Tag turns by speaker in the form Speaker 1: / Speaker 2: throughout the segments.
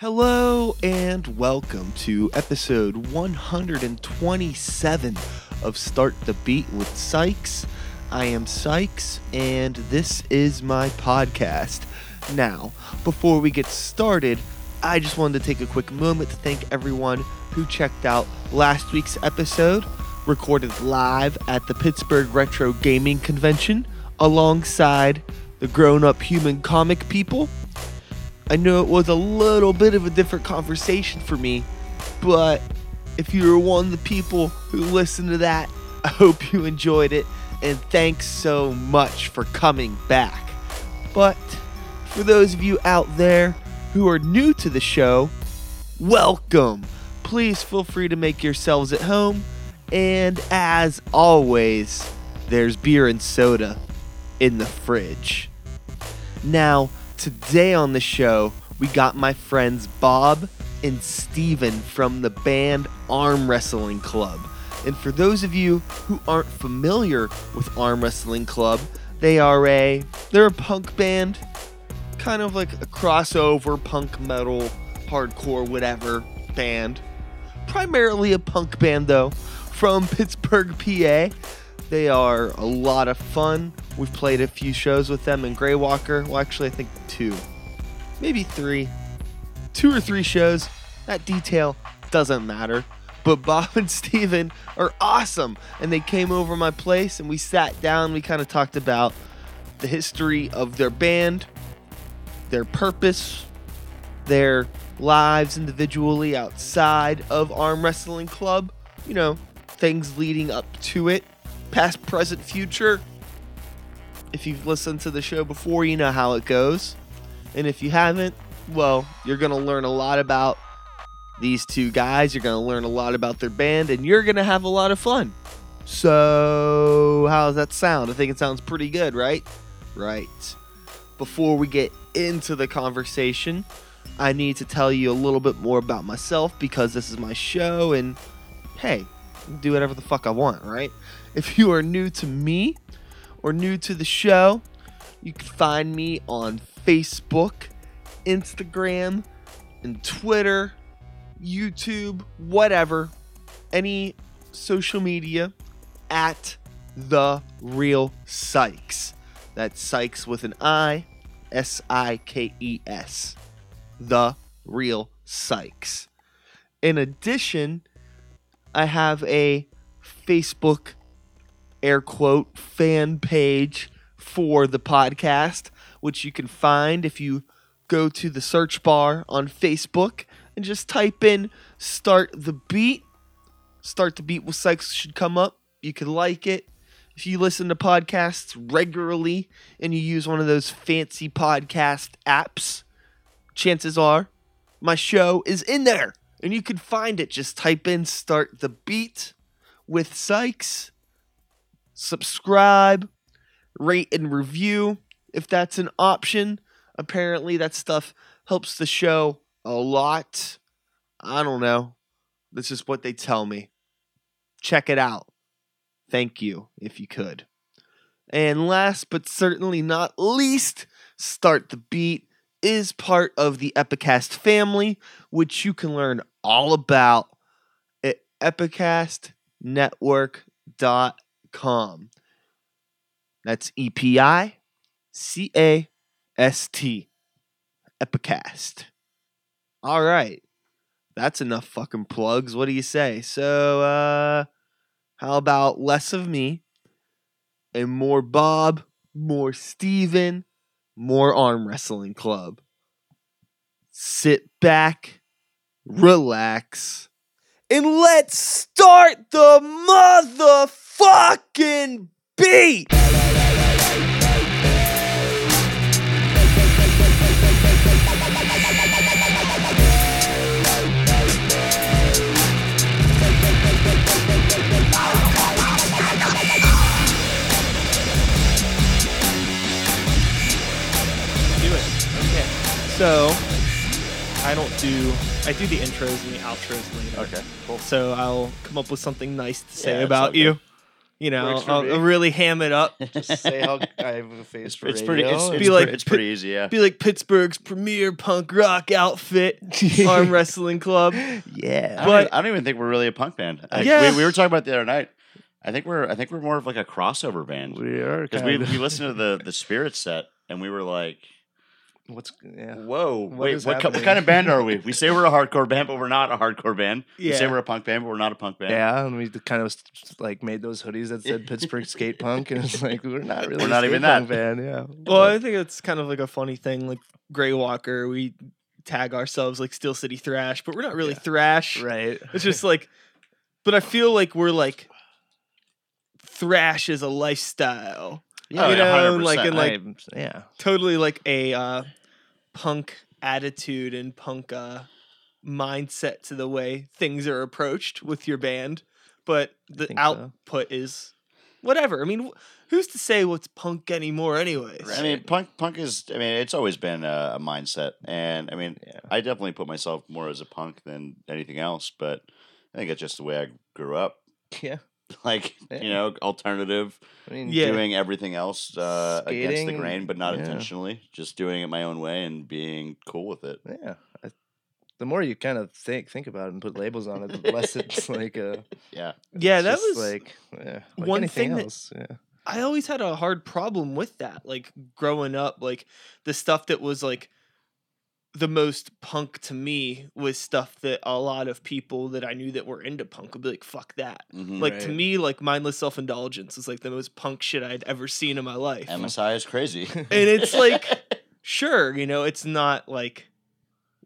Speaker 1: Hello and welcome to episode 127 of Start the Beat with Sykes. I am Sykes and this is my podcast. Now, before we get started, I just wanted to take a quick moment to thank everyone who checked out last week's episode, recorded live at the Pittsburgh Retro Gaming Convention alongside the grown up human comic people. I know it was a little bit of a different conversation for me, but if you were one of the people who listened to that, I hope you enjoyed it, and thanks so much for coming back. But for those of you out there who are new to the show, welcome. Please feel free to make yourselves at home, and as always, there's beer and soda in the fridge. Now, Today on the show, we got my friends Bob and Steven from the band Arm Wrestling Club. And for those of you who aren't familiar with Arm Wrestling Club, they are a they're a punk band, kind of like a crossover punk metal, hardcore whatever band. Primarily a punk band though, from Pittsburgh, PA. They are a lot of fun. We've played a few shows with them in Greywalker. Well, actually, I think two, maybe three, two or three shows. That detail doesn't matter. But Bob and Steven are awesome. And they came over my place and we sat down. We kind of talked about the history of their band, their purpose, their lives individually outside of Arm Wrestling Club. You know, things leading up to it, past, present, future. If you've listened to the show before, you know how it goes. And if you haven't, well, you're going to learn a lot about these two guys. You're going to learn a lot about their band, and you're going to have a lot of fun. So, how does that sound? I think it sounds pretty good, right? Right. Before we get into the conversation, I need to tell you a little bit more about myself because this is my show, and hey, do whatever the fuck I want, right? If you are new to me, or new to the show, you can find me on Facebook, Instagram, and Twitter, YouTube, whatever, any social media at the real Sykes. That's Sykes with an I, S I K E S. The real Sykes. In addition, I have a Facebook air quote fan page for the podcast, which you can find if you go to the search bar on Facebook and just type in start the beat. Start the beat with Sykes should come up. You can like it. If you listen to podcasts regularly and you use one of those fancy podcast apps, chances are my show is in there and you can find it. Just type in start the beat with Sykes subscribe, rate and review if that's an option. Apparently, that stuff helps the show a lot. I don't know. This is what they tell me. Check it out. Thank you, if you could. And last but certainly not least, Start the Beat is part of the Epicast family, which you can learn all about at epicastnetwork.com com. That's E P I C A S T. Epicast. All right. That's enough fucking plugs. What do you say? So, uh, how about less of me and more Bob, more Steven, more arm wrestling club? Sit back, relax, and let's start the motherfucking beat!
Speaker 2: So, I don't do. I do the intros and the outros later.
Speaker 1: Okay, cool.
Speaker 2: So I'll come up with something nice to say
Speaker 1: Yeah, it's all
Speaker 2: about you.
Speaker 1: You know, I'll,
Speaker 2: me.
Speaker 1: I'll really ham it up.
Speaker 3: Just say how I have a face
Speaker 2: It's,
Speaker 3: for
Speaker 2: it's pretty. It's,
Speaker 3: radio.
Speaker 2: it's,
Speaker 1: Be like
Speaker 2: pre- it's pretty easy. Yeah.
Speaker 1: Be like Pittsburgh's premier punk rock outfit, arm wrestling club.
Speaker 2: I
Speaker 3: yeah.
Speaker 2: don't,
Speaker 1: But-
Speaker 2: I don't even think we're really a punk band. Like,
Speaker 1: Yeah.
Speaker 2: we, we were talking about it the other night. I think we're I think we're more of like a crossover band
Speaker 3: We are
Speaker 2: because we,
Speaker 3: of.
Speaker 2: we listened to the the Spirit set and we were like,
Speaker 3: What's yeah?
Speaker 2: whoa,
Speaker 3: What
Speaker 2: wait, what, ki- what kind of band are we? We say we're a hardcore band, but we're not a hardcore band. We say we're a punk band, but we're not a punk band.
Speaker 3: Yeah, and we kind of like made those hoodies that said Pittsburgh skate punk, and it's like we're not really
Speaker 2: We're not
Speaker 3: a
Speaker 2: even
Speaker 3: punk
Speaker 2: that.
Speaker 3: band. Yeah.
Speaker 1: Well, I think it's kind of like a funny thing. Like Grey Walker, we tag ourselves like Steel City Thrash, but we're not really
Speaker 3: Yeah.
Speaker 1: thrash.
Speaker 3: right.
Speaker 1: It's just like, but I feel like we're like thrash is a lifestyle.
Speaker 2: Oh,
Speaker 1: you
Speaker 2: yeah,
Speaker 1: know,
Speaker 2: 100%.
Speaker 1: like in like
Speaker 3: I'm- yeah.
Speaker 1: totally like a uh, punk attitude and punk uh, mindset to the way things are approached with your band, but the
Speaker 3: think so.
Speaker 1: output is whatever. I mean, who's to say what's punk anymore, anyways?
Speaker 2: I mean, punk punk is. I mean, it's always been a, a mindset, and I mean,
Speaker 3: Yeah.
Speaker 2: I definitely put myself more as a punk than anything else. But I think it's just the way I grew up.
Speaker 3: Yeah.
Speaker 2: Like
Speaker 3: Yeah.
Speaker 2: you know, alternative,
Speaker 3: I mean,
Speaker 1: Yeah.
Speaker 2: doing everything else uh, against the grain, but not
Speaker 3: yeah.
Speaker 2: intentionally. Just doing it my own way and being cool with it.
Speaker 3: Yeah. I, the more you kind of think think about it and put labels on it, the less it's like a.
Speaker 2: Yeah,
Speaker 1: yeah, that was
Speaker 3: like, yeah, like
Speaker 1: one
Speaker 3: anything
Speaker 1: thing that-
Speaker 3: yeah.
Speaker 1: I always had a hard problem with that. Like growing up, like the stuff that was like the most punk to me was stuff that a lot of people that I knew that were into punk would be like, fuck that.
Speaker 2: Mhm.
Speaker 1: Like to me, like mindless self indulgence is like the most punk shit I'd ever seen in my life.
Speaker 2: MSI is crazy.
Speaker 1: and it's like sure, you know, it's not like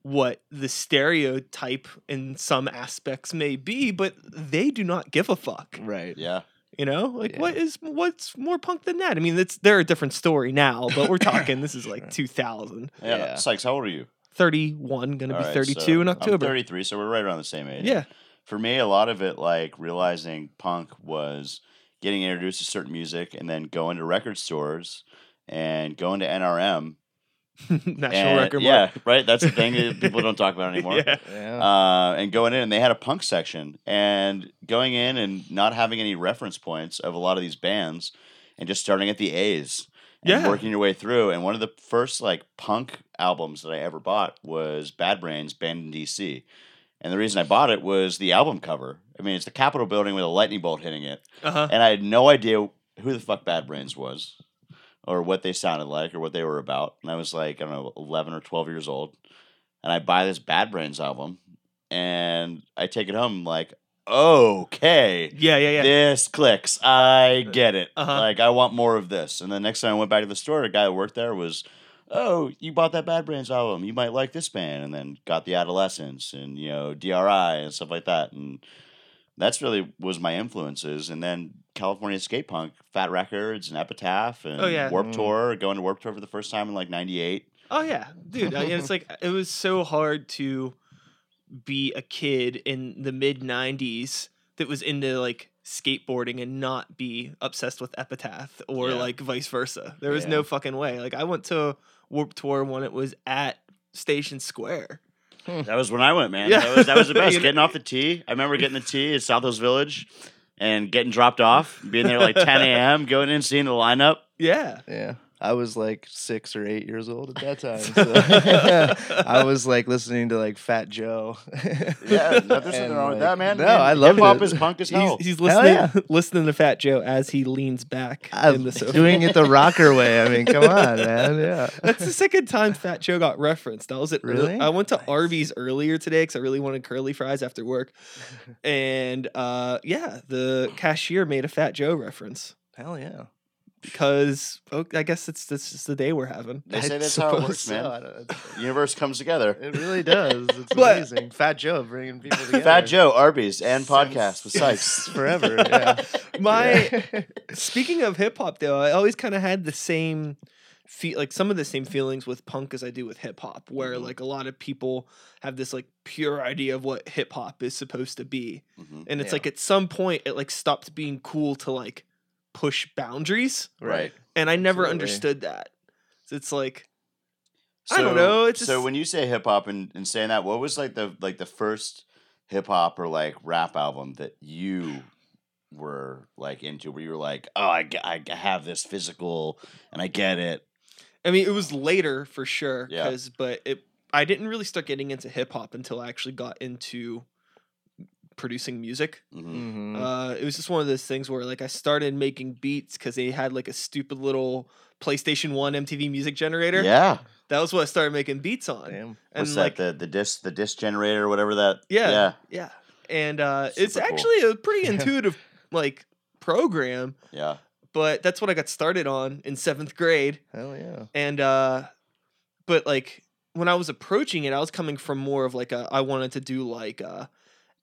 Speaker 1: what the stereotype in some aspects may be, but they do not give a fuck.
Speaker 3: Right.
Speaker 2: yeah,
Speaker 1: You know, like
Speaker 3: Yeah.
Speaker 1: what is what's more punk than that? I mean, it's they're a different story now, but we're talking this is like 2000.
Speaker 2: yeah.
Speaker 3: Yeah.
Speaker 2: Sykes, how old are you?
Speaker 1: 31, gonna
Speaker 2: All
Speaker 1: be
Speaker 2: right,
Speaker 1: 32
Speaker 2: so
Speaker 1: in
Speaker 2: I'm
Speaker 1: October.
Speaker 2: 33, so we're right around the same age.
Speaker 1: Yeah.
Speaker 2: for me, a lot of it, like realizing punk was getting introduced to certain music and then going to record stores and going to NRM.
Speaker 1: National
Speaker 2: and-
Speaker 1: Record
Speaker 2: Yeah,
Speaker 1: Mart.
Speaker 2: right. That's the thing that people don't talk about anymore.
Speaker 1: Yeah.
Speaker 3: Yeah.
Speaker 2: Uh, and going in, and they had a punk section, and going in and not having any reference points of a lot of these bands, and just starting at the A's and
Speaker 1: Yeah.
Speaker 2: working your way through. And one of the first like punk albums that I ever bought was Bad Brains, band in DC. And the reason I bought it was the album cover. I mean, it's the Capitol building with a lightning bolt hitting it,
Speaker 1: Uh-huh.
Speaker 2: and I had no idea who the fuck Bad Brains was, or what they sounded like, or what they were about. And I was like, I don't know, eleven or twelve years old, and I buy this Bad Brains album, and I take it home. I'm like, okay,
Speaker 1: Yeah, yeah, yeah.
Speaker 2: this clicks. I get it.
Speaker 1: Uh-huh.
Speaker 2: Like I want more of this. And the next time I went back to the store, a guy that worked there was, "Oh, you bought that Bad Brains album. You might like this band." And then got the Adolescents and you know DRI and stuff like that. And that's really was my influences. And then California skate punk, Fat Wreck Chords and Epitaph and
Speaker 1: Oh, yeah.
Speaker 2: Warp
Speaker 3: Mm.
Speaker 2: Tour. Going to Warp Tour for the first time in like '98.
Speaker 1: Oh yeah, dude. I, it's like it was so hard to be a kid in the mid '90s that was into like skateboarding and not be obsessed with Epitaph or
Speaker 2: Yeah.
Speaker 1: like vice versa. There was
Speaker 3: Yeah.
Speaker 1: no fucking way. Like I went to Warp Tour when it was at Station Square. Hmm.
Speaker 2: That was when I went, man.
Speaker 1: Yeah.
Speaker 2: That was that was the best. Getting off the T. I remember getting the T at South Southwest Village and getting dropped off, being there like 10 a.m., going in, seeing the lineup.
Speaker 1: Yeah.
Speaker 3: Yeah. I was like six or eight years old at that time. So I was like listening to like Fat Joe.
Speaker 2: Yeah, nothing
Speaker 3: And,
Speaker 2: wrong with that, man.
Speaker 3: No,
Speaker 2: mean,
Speaker 3: I love
Speaker 2: Hip hop
Speaker 3: it.
Speaker 2: is punk as
Speaker 1: He's,
Speaker 2: hell.
Speaker 1: he's
Speaker 3: Hell
Speaker 1: listening
Speaker 3: yeah.
Speaker 1: listening to Fat Joe as he leans back
Speaker 3: I'm
Speaker 1: in the sofa.
Speaker 3: doing it the rocker way. I mean, come on, man. Yeah.
Speaker 1: That's the second time Fat Joe got referenced. I was at early-
Speaker 3: Really?
Speaker 1: I went to
Speaker 3: Nice.
Speaker 1: Arby's earlier today because I really wanted curly fries after work, and uh, yeah, the cashier made a Fat Joe reference
Speaker 3: Hell yeah.
Speaker 1: Because oh, I guess it's this is the day we're having.
Speaker 2: they
Speaker 3: I
Speaker 2: say that's how it works,
Speaker 3: so.
Speaker 2: man.
Speaker 3: I don't- it's-
Speaker 2: Universe comes together.
Speaker 3: It really does. It's
Speaker 1: But-
Speaker 3: amazing. Fat Joe bringing people together.
Speaker 2: Fat Joe, Arby's, and podcast with Sykes.
Speaker 3: forever. Yeah.
Speaker 1: My
Speaker 3: Yeah.
Speaker 1: speaking of hip hop though, I always kind of had the same feel like some of the same feelings with punk as I do with hip hop, where
Speaker 2: Mhm.
Speaker 1: like a lot of people have this like pure idea of what hip hop is supposed to be.
Speaker 2: Mhm.
Speaker 1: And it's
Speaker 3: Yeah.
Speaker 1: like at some point it like stopped being cool to like push boundaries.
Speaker 2: Right.
Speaker 1: And I never
Speaker 3: Absolutely.
Speaker 1: understood that. It's like I don't know, it's
Speaker 2: so when you say hip hop and, and saying that, what was like the like the first hip hop or like rap album that you were like into, where you were like, oh, I, I have this physical and I get it.
Speaker 1: I mean, it was later for sure.
Speaker 2: Yeah.
Speaker 1: But it, I didn't really start getting into hip hop until I actually got into producing music.
Speaker 2: hmm
Speaker 3: Mhm.
Speaker 1: Uh, it was just one of those things where like I started making beats because they had like a stupid little PlayStation One MTV music generator.
Speaker 2: Yeah.
Speaker 1: that was what I started making beats on.
Speaker 3: Damn.
Speaker 1: And
Speaker 2: What's
Speaker 1: like,
Speaker 2: that? The the disc the disc generator, or whatever that.
Speaker 1: yeah,
Speaker 2: Yeah.
Speaker 1: yeah, and uh, it's
Speaker 2: cool.
Speaker 1: actually a pretty intuitive like program.
Speaker 2: Yeah.
Speaker 1: But that's what I got started on in seventh grade.
Speaker 3: Hell yeah.
Speaker 1: and uh but like when i was approaching it i was coming from more of like a i wanted to do like uh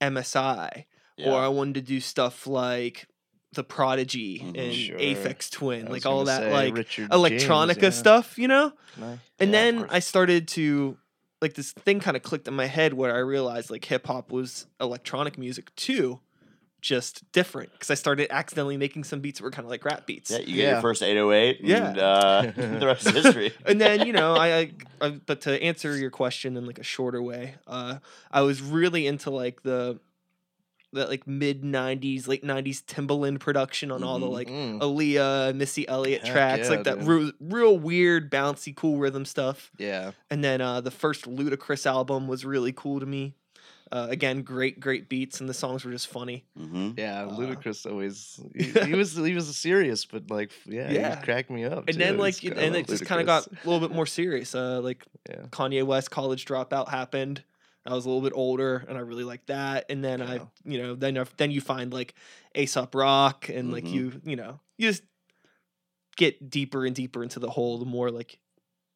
Speaker 1: msi
Speaker 2: Yeah.
Speaker 1: or i wanted to do stuff like the prodigy
Speaker 2: Mhm.
Speaker 1: and
Speaker 3: Sure.
Speaker 1: aphex twin like all that
Speaker 3: say
Speaker 1: like
Speaker 3: Richard
Speaker 1: electronica
Speaker 3: James, yeah.
Speaker 1: stuff you know
Speaker 3: Nice.
Speaker 1: and
Speaker 2: Yeah,
Speaker 1: then i started to like this thing kind of clicked in my head where i realized like hip hop was electronic music too just different because i started accidentally making some beats that were kind of like rap beats
Speaker 2: Yeah, you get
Speaker 3: Yeah.
Speaker 2: your first 808, and
Speaker 1: Yeah.
Speaker 2: uh, the rest is history.
Speaker 1: and then you know I, I, I but to answer your question in like a shorter way uh i was really into like the that like mid 90s late 90s timbaland production on all the
Speaker 2: Mhm.
Speaker 1: like
Speaker 3: Mm.
Speaker 1: aaliyah missy elliott
Speaker 3: Heck
Speaker 1: tracks
Speaker 3: yeah,
Speaker 1: like that
Speaker 3: dude.
Speaker 1: real, real weird bouncy cool rhythm stuff
Speaker 3: Yeah.
Speaker 1: and then uh the first ludacris album was really cool to me uh, again great great beats and the songs were just funny
Speaker 2: hmm
Speaker 3: Yeah,
Speaker 1: Uh,
Speaker 3: Ludacris always he, he was he was serious, but like yeah,
Speaker 1: Yeah.
Speaker 3: he cracked me up.
Speaker 1: and then like it- and
Speaker 3: love
Speaker 1: it just kind of got a little bit more serious uh like
Speaker 3: yeah.
Speaker 1: Kanye West college dropout happened. I was a little bit older and I really liked that. And then I, you know, then then you find like Aesop Rock and like
Speaker 2: Mhm.
Speaker 1: you, you know, you just get deeper and deeper into the hole the more like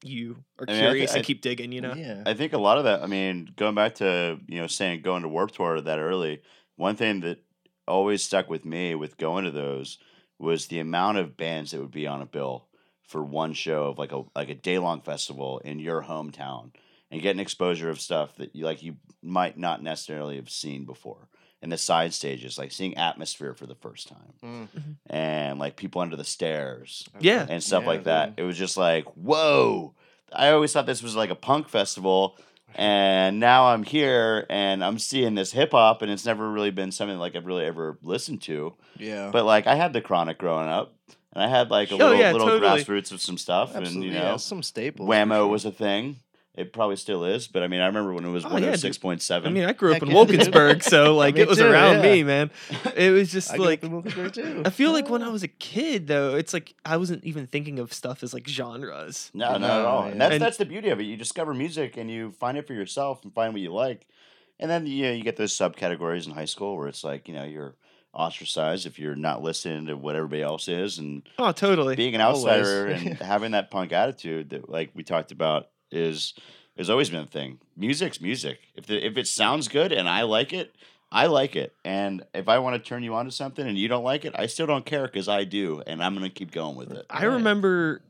Speaker 1: you are
Speaker 2: I mean, I thi-
Speaker 1: curious
Speaker 2: I-
Speaker 1: and keep digging, you know.
Speaker 3: Yeah.
Speaker 2: I think a lot of that. I mean, going back to you know saying going to Warp Tour that early, one thing that always stuck with me with going to those was the amount of bands that would be on a bill for one show of like a like a day long festival in your hometown and getting exposure of stuff that you like you might not necessarily have seen before. And the side stages, like seeing Atmosphere for the first time,
Speaker 3: Mm.
Speaker 2: and like people under the stairs,
Speaker 1: Yeah.
Speaker 2: and stuff
Speaker 3: Yeah,
Speaker 2: like that.
Speaker 3: dude.
Speaker 2: It was just like, whoa. I always thought this was like a punk festival, and now I'm here and I'm seeing this hip hop, and it's never really been something like I've really ever listened to.
Speaker 3: Yeah.
Speaker 2: But like, I had the Chronic growing up, and I had like a
Speaker 1: Oh,
Speaker 2: little,
Speaker 1: yeah,
Speaker 2: little
Speaker 1: totally.
Speaker 2: grassroots of some stuff,
Speaker 3: Absolutely,
Speaker 2: and you
Speaker 3: yeah,
Speaker 2: know,
Speaker 3: some staples. for
Speaker 2: WAMO
Speaker 3: sure.
Speaker 2: was a thing. It probably still is, but I mean, I remember when it was
Speaker 1: Oh,
Speaker 2: one oh
Speaker 1: yeah,
Speaker 2: six point seven.
Speaker 1: I mean, I grew up in
Speaker 3: yeah.
Speaker 1: Wilkinsburg, so like
Speaker 3: Me
Speaker 1: it was
Speaker 3: too,
Speaker 1: around
Speaker 3: yeah.
Speaker 1: me, man. It was just
Speaker 3: I
Speaker 1: like
Speaker 3: up in too.
Speaker 1: I feel like when I oh. was a kid though, it's like I wasn't even thinking of stuff as like genres.
Speaker 2: No, not at
Speaker 3: No,
Speaker 2: all. And that's
Speaker 1: And-
Speaker 2: that's the beauty of it. You discover music and you find it for yourself and find what you like. And then you know, you get those subcategories in high school where it's like, you know, you're ostracized if you're not listening to what everybody else is and
Speaker 1: Oh, totally.
Speaker 2: being an outsider and having that punk attitude that like we talked about is has always been a thing. Music's music. If the, if it sounds good and I like it, I like it. And if I want to turn you on to something and you don't like it, I still don't care because I do, and I'm gonna keep going with it.
Speaker 1: I remember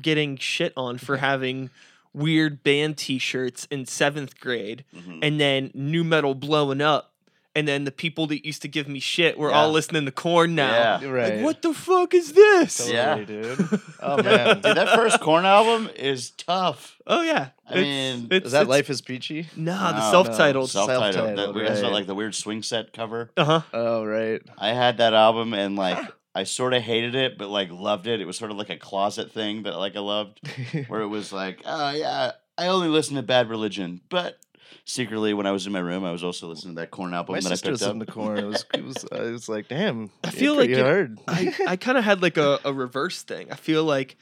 Speaker 1: getting shit on for having weird band t-shirts in seventh grade
Speaker 2: Mhm.
Speaker 1: and then new metal blowing up and then the people that used to give me shit were all listening to Korn now
Speaker 2: Yeah.
Speaker 3: Right.
Speaker 1: like what the fuck is this
Speaker 3: Totally,
Speaker 2: Yeah.
Speaker 3: dude. Oh man.
Speaker 2: Dude, that first Korn album is tough.
Speaker 1: oh yeah
Speaker 2: I mean,
Speaker 3: Is that Life is Peachy?
Speaker 1: nah the
Speaker 2: No,
Speaker 1: self-titled
Speaker 2: Self-titled.
Speaker 3: Self-titled,
Speaker 2: That weird, has that,
Speaker 3: right.
Speaker 2: like the weird swing set cover.
Speaker 1: uh-huh
Speaker 3: Oh right.
Speaker 2: I had that album and like I sort of hated it, but like loved it. It was sort of like a closet thing that like I loved, where it was like, oh yeah, I only listen to Bad Religion, but secretly when I was in my room, I was also listening to that Korn album
Speaker 3: My
Speaker 2: that I
Speaker 3: sister
Speaker 2: picked up.
Speaker 3: listened to Korn. It was, it was, I was like, damn.
Speaker 1: I feel like it-
Speaker 3: hard.
Speaker 1: I, I kind of had like a, a reverse thing. I feel like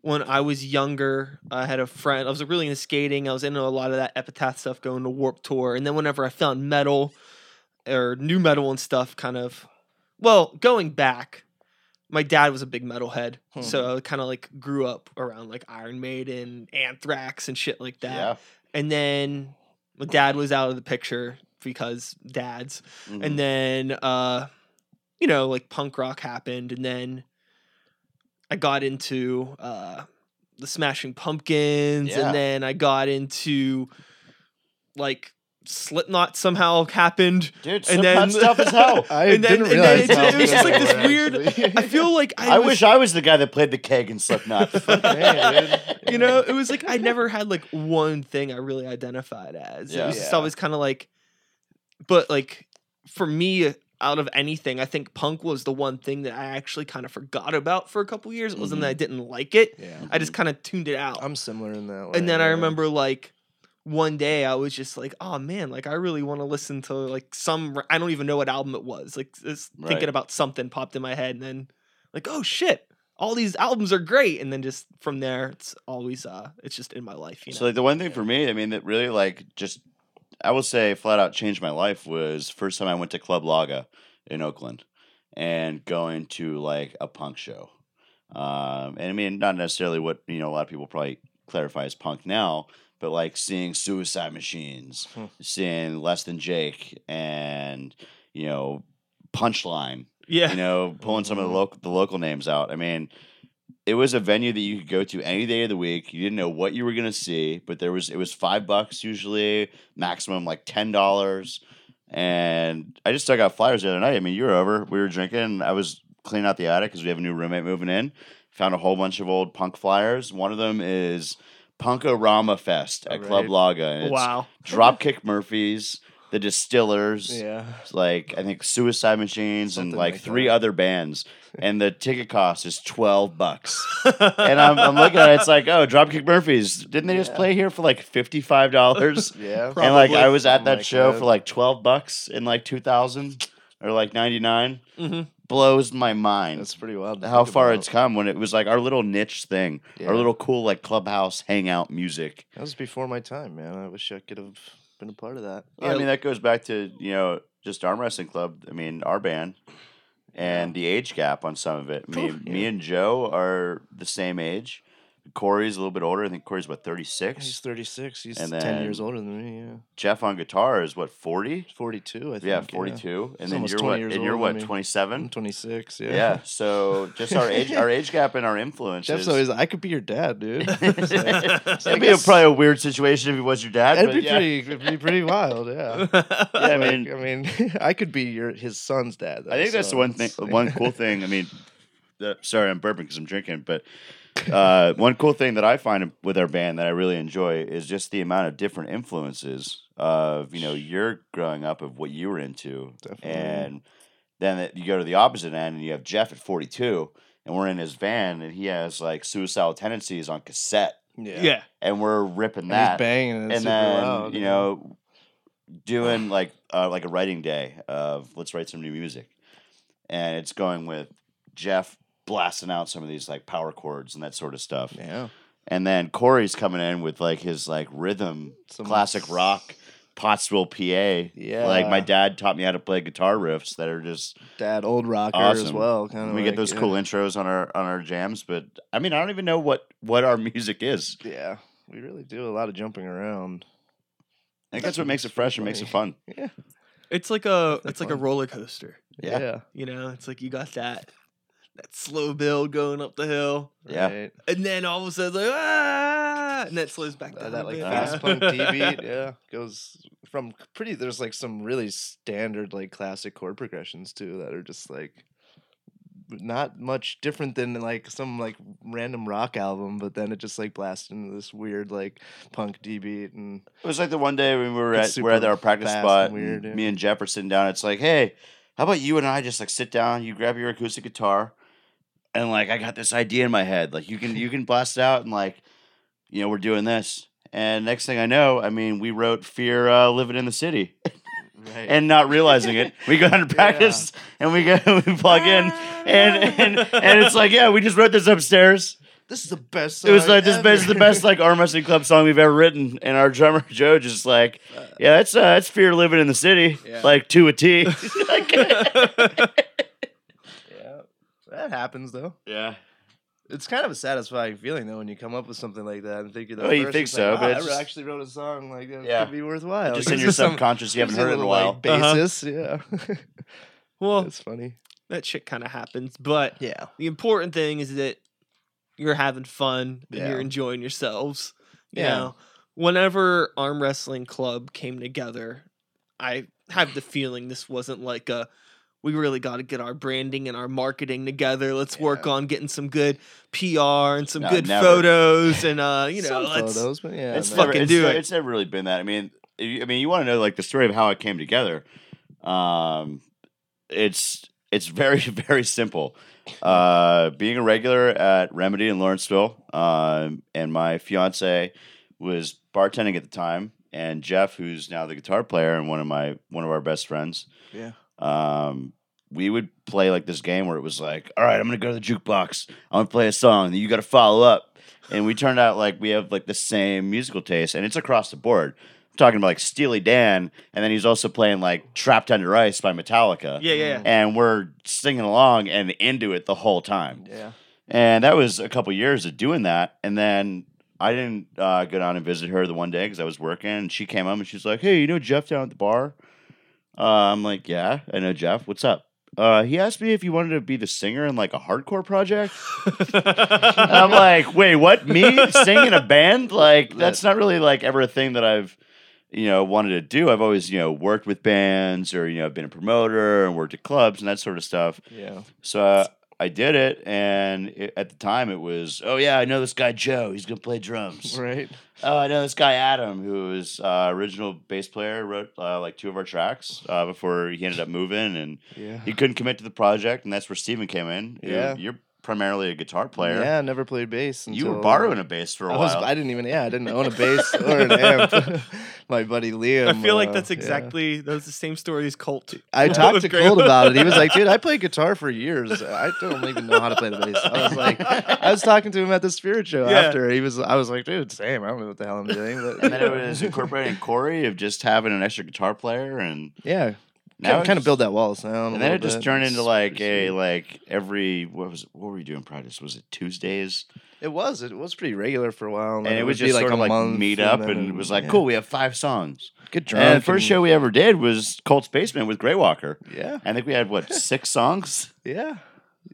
Speaker 1: when I was younger, I had a friend. I was really into skating. I was into a lot of that Epitaph stuff, going to Warp Tour. And then whenever I found metal or new metal and stuff, kind of, well, going back, my dad was a big metalhead,
Speaker 3: Hmm.
Speaker 1: so I kind of like grew up around like Iron Maiden, Anthrax, and shit like that.
Speaker 2: Yeah.
Speaker 1: And then my dad was out of the picture because dads
Speaker 2: Mhm.
Speaker 1: and then uh you know like punk rock happened and then i got into uh the smashing pumpkins
Speaker 2: Yeah.
Speaker 1: and then i got into like slipknot somehow happened
Speaker 2: Dude,
Speaker 1: and then-
Speaker 2: stuff is hell.
Speaker 3: I
Speaker 1: and then-
Speaker 3: didn't
Speaker 1: and then
Speaker 3: realize
Speaker 1: it's-
Speaker 3: how
Speaker 1: it was just like this weird-
Speaker 3: actually.
Speaker 1: i feel like i,
Speaker 2: I
Speaker 1: was,
Speaker 2: wish I was the guy that played the keg in Slipknot.
Speaker 3: Man,
Speaker 1: you know it was like i never had like one thing i really identified as it
Speaker 2: Yeah.
Speaker 1: was just always kind of like but like for me out of anything, I think punk was the one thing that I actually kind of forgot about for a couple years. It wasn't that I mm-hmm. didn't like it.
Speaker 4: Yeah.
Speaker 1: I just kind of tuned it out.
Speaker 4: I'm similar in that way.
Speaker 1: and then I remember like one day I was just like, oh man, like I really want to listen to like some I don't even know what album it was. Like just
Speaker 2: Right.
Speaker 1: thinking about something popped in my head and then like, oh shit, all these albums are great. And then just from there it's always uh it's just in my life, you know.
Speaker 2: So like the one thing for me, I mean, that really like just I will say flat out changed my life was first time I went to Club Laga in Oakland and going to like a punk show. Um, and I mean, not necessarily what you know a lot of people probably clarify as punk now, but like seeing Suicide Machines,
Speaker 4: Hmm.
Speaker 2: seeing Less Than Jake, and you know Punchline
Speaker 1: yeah.
Speaker 2: you know, pulling some of the
Speaker 4: Mhm.
Speaker 2: local the local names out. I mean, it was a venue that you could go to any day of the week. You didn't know what you were gonna see, but there was it was five bucks usually, maximum like ten dollars. And I just dug out flyers the other night. I mean, you were over, we were drinking. I was cleaning out the attic because we have a new roommate moving in. Found a whole bunch of old punk flyers. One of them is Punkorama Fest at Club Laga. And
Speaker 1: wow.
Speaker 2: Dropkick Murphys, the Distillers,
Speaker 4: Yeah.
Speaker 2: like I think Suicide Machines and like,
Speaker 4: like
Speaker 2: three
Speaker 4: that.
Speaker 2: other bands, and the ticket cost is twelve bucks. and I'm, I'm looking at it, it's like, oh, Dropkick Murphys, didn't they just play here for like fifty five dollars?
Speaker 4: Yeah.
Speaker 2: and like I was at
Speaker 4: Something
Speaker 2: that
Speaker 4: like
Speaker 2: show
Speaker 4: that.
Speaker 2: for like twelve bucks in like two thousand or like ninety nine.
Speaker 1: hmm
Speaker 2: Blows my mind
Speaker 4: That's pretty wild.
Speaker 2: how far
Speaker 4: about.
Speaker 2: it's come when it was like our little niche thing,
Speaker 4: Yeah.
Speaker 2: our little cool like clubhouse hangout music.
Speaker 4: That was before my time, man. I wish I could have been a part of that.
Speaker 2: Well, I mean, that goes back to you know just arm wrestling club. I mean, our band and the age gap on some of it. Me,
Speaker 4: Phew,
Speaker 2: me and Joe are the same age. Corey's a little bit older. I think Corey's what thirty six.
Speaker 4: He's 36. He's
Speaker 2: And
Speaker 4: 10 years older than me. Yeah.
Speaker 2: Jeff on guitar is what forty.
Speaker 4: 42, I think.
Speaker 2: Yeah, forty two. And then you're what?
Speaker 4: years
Speaker 2: And you're what?
Speaker 4: me.
Speaker 2: Twenty
Speaker 4: I'm
Speaker 2: seven.
Speaker 4: 26. Yeah.
Speaker 2: Yeah. So just our age, our age gap and our influences.
Speaker 4: Jeff's always, I could be your dad, dude. It's like-
Speaker 2: It'd be a, probably a weird situation if he was your dad.
Speaker 4: That'd
Speaker 2: but
Speaker 4: be
Speaker 2: yeah.
Speaker 4: pretty, it'd be pretty wild, yeah.
Speaker 2: Yeah, I
Speaker 4: Like,
Speaker 2: mean,
Speaker 4: I mean, I could be your his son's dad.
Speaker 2: I think that's the one thing. One cool thing. I mean, the, sorry, I'm burping because I'm drinking. But uh, one cool thing that I find with our band that I really enjoy is just the amount of different influences of you know your growing up of what you were into,
Speaker 4: Definitely.
Speaker 2: and then it, you go to the opposite end and you have Jeff at 42, and we're in his van and he has like suicidal tendencies on cassette,
Speaker 4: yeah,
Speaker 1: yeah.
Speaker 4: and
Speaker 2: and we're ripping
Speaker 4: he's
Speaker 2: that
Speaker 4: banging it
Speaker 2: and
Speaker 4: super
Speaker 2: then
Speaker 4: loud,
Speaker 2: you
Speaker 4: yeah.
Speaker 2: know doing like uh, like a writing day of let's write some new music and it's going with jeff blasting out some of these like power chords and that sort of stuff
Speaker 4: yeah,
Speaker 2: and then corey's coming in with like his like rhythm
Speaker 4: Some
Speaker 2: classic rock pottsville pa
Speaker 4: Yeah.
Speaker 2: like my dad taught me how to play guitar riffs that are just
Speaker 4: dad, old rocker as well. Kind of.
Speaker 2: we get those cool intros on our on our jams but i mean i don't even know what what our music is
Speaker 4: Yeah, we really do a lot of jumping around.
Speaker 2: i think that's what makes it fresh and makes it fun
Speaker 4: Yeah,
Speaker 1: It's like a
Speaker 4: That's
Speaker 1: it's like a roller coaster.
Speaker 2: Yeah.
Speaker 4: yeah,
Speaker 1: You know, it's like you got that that slow build going up the hill,
Speaker 2: Yeah.
Speaker 4: right.
Speaker 1: and then all of a sudden like ah, and that slows back
Speaker 4: Uh,
Speaker 1: down.
Speaker 4: that like
Speaker 1: bit.
Speaker 4: fast punk D beat, yeah, goes from pretty. There's like some really standard like classic chord progressions too that are just like not much different than like some like random rock album, but then it just like blasts into this weird like punk D beat and
Speaker 2: It was like the one day when we were at we're at our practice spot.
Speaker 4: and weird,
Speaker 2: and
Speaker 4: yeah.
Speaker 2: Me and Jeff are sitting down. It's like, hey, how about you and I just like sit down? You grab your acoustic guitar, and like I got this idea in my head. Like you can you can blast it out and like, you know, we're doing this. And next thing I know, I mean, we wrote "Fear uh, Living in the City"
Speaker 4: right.
Speaker 2: and not realizing it. We go down to practice and we go we plug in and and and it's like, yeah, we just wrote this upstairs.
Speaker 4: this is the best.
Speaker 2: It was like this
Speaker 4: ever.
Speaker 2: is the best like arm wrestling club song we've ever written, and our drummer Joe just like, yeah, it's uh, it's fear living in the city,
Speaker 4: Yeah.
Speaker 2: like to a T. Like-
Speaker 4: yeah, that happens though.
Speaker 2: yeah,
Speaker 4: It's kind of a satisfying feeling though when you come up with something like that and think you're the
Speaker 2: Oh, you think
Speaker 4: it's
Speaker 2: so,
Speaker 4: like,
Speaker 2: but
Speaker 4: "Wow, I
Speaker 2: just-
Speaker 4: actually wrote a song like that
Speaker 2: Yeah.
Speaker 4: could be worthwhile.
Speaker 2: just in your subconscious, you haven't heard it in a
Speaker 4: little,
Speaker 2: while.
Speaker 4: like,
Speaker 1: Uh-huh.
Speaker 4: basis, yeah.
Speaker 1: well,
Speaker 4: it's funny.
Speaker 1: that shit kind of happens, but
Speaker 4: Yeah.
Speaker 1: the important thing is that you're having fun and
Speaker 4: Yeah.
Speaker 1: you're enjoying yourselves. You
Speaker 4: Yeah.
Speaker 1: know, whenever arm wrestling club came together, I have the feeling this wasn't like a we really got to get our branding and our marketing together. Let's work on getting some good PR and some
Speaker 2: No,
Speaker 1: good
Speaker 2: never.
Speaker 1: photos and uh, you know,
Speaker 4: Some
Speaker 1: let's
Speaker 4: photos, but yeah,
Speaker 2: it's
Speaker 4: no.
Speaker 2: never,
Speaker 1: fucking
Speaker 2: it's,
Speaker 1: do
Speaker 2: ne-
Speaker 1: it.
Speaker 2: It's never really been that. I mean, if you- I mean, you want to know like the story of how it came together. Um, it's it's very very simple. Uh, being a regular at Remedy in Lawrenceville, um, and my fiance was bartending at the time, and Jeff, who's now the guitar player and one of my one of our best friends,
Speaker 4: Yeah.
Speaker 2: Um, we would play like this game where it was like, all right, I'm gonna go to the jukebox, I'm gonna play a song, and you got to follow up. And we turned out like we have like the same musical taste, and it's across the board. I'm talking about like Steely Dan, and then he's also playing like Trapped Under Ice by Metallica.
Speaker 1: Yeah, yeah.
Speaker 2: And we're singing along and into it the whole time.
Speaker 4: Yeah.
Speaker 2: And that was a couple years of doing that. And then I didn't uh, go down and visit her the one day because I was working. And she came up and she's like, "Hey, you know Jeff down at the bar?" Uh, I'm like, "Yeah, I know Jeff. What's up?" Uh, he asked me if you wanted to be the singer in like a hardcore project. I'm like, "Wait, what? Me sing in a band? Like that's not really like ever a thing that I've." You know, wanted to do. I've always, you know, worked with bands or, you know, I've been a promoter and worked at clubs and that sort of stuff.
Speaker 4: Yeah.
Speaker 2: So uh, I did it, and it, at the time it was, oh yeah, I know this guy Joe. He's gonna play drums.
Speaker 4: Right.
Speaker 2: Oh, I know this guy Adam, who was uh, original bass player, wrote uh, like two of our tracks uh, before he ended up moving, and
Speaker 4: Yeah.
Speaker 2: he couldn't commit to the project, and that's where Steven came in. You're-
Speaker 4: Yeah.
Speaker 2: you're, primarily a guitar player.
Speaker 4: Yeah. Never played bass.
Speaker 2: you were borrowing a bass for a
Speaker 4: I
Speaker 2: while.
Speaker 4: was. I didn't even. Yeah. I didn't own a bass or an amp. My buddy Liam.
Speaker 1: I feel like
Speaker 4: uh,
Speaker 1: that's
Speaker 4: yeah.
Speaker 1: exactly that was the same story as Colt.
Speaker 4: I talked to
Speaker 1: great.
Speaker 4: Colt about it. He was like, "Dude, I played guitar for years. I don't even know how to play the bass." I was like, I was talking to him at the Spirit Show
Speaker 1: Yeah.
Speaker 4: after. He was. I was like, "Dude, same. I don't know what the hell I'm doing." But
Speaker 2: and then it was incorporating Corey of just having an extra guitar player, and
Speaker 4: yeah,
Speaker 2: now
Speaker 4: kind, kind of build that wall sound.
Speaker 2: And then it just
Speaker 4: bit.
Speaker 2: turned into like a like every what was what were we doing practice? Was it Tuesdays?
Speaker 4: It was. It was pretty regular for a while,
Speaker 2: And
Speaker 4: then
Speaker 2: it was
Speaker 4: would be
Speaker 2: just sort
Speaker 4: a
Speaker 2: of like meet up,
Speaker 4: then
Speaker 2: and it was like,
Speaker 4: yeah.
Speaker 2: cool, we have five songs.
Speaker 4: Get drunk.
Speaker 2: And the first show we ever did was Colt's Basement with Grey Walker.
Speaker 4: Yeah,
Speaker 2: I think we had what six songs.
Speaker 4: yeah.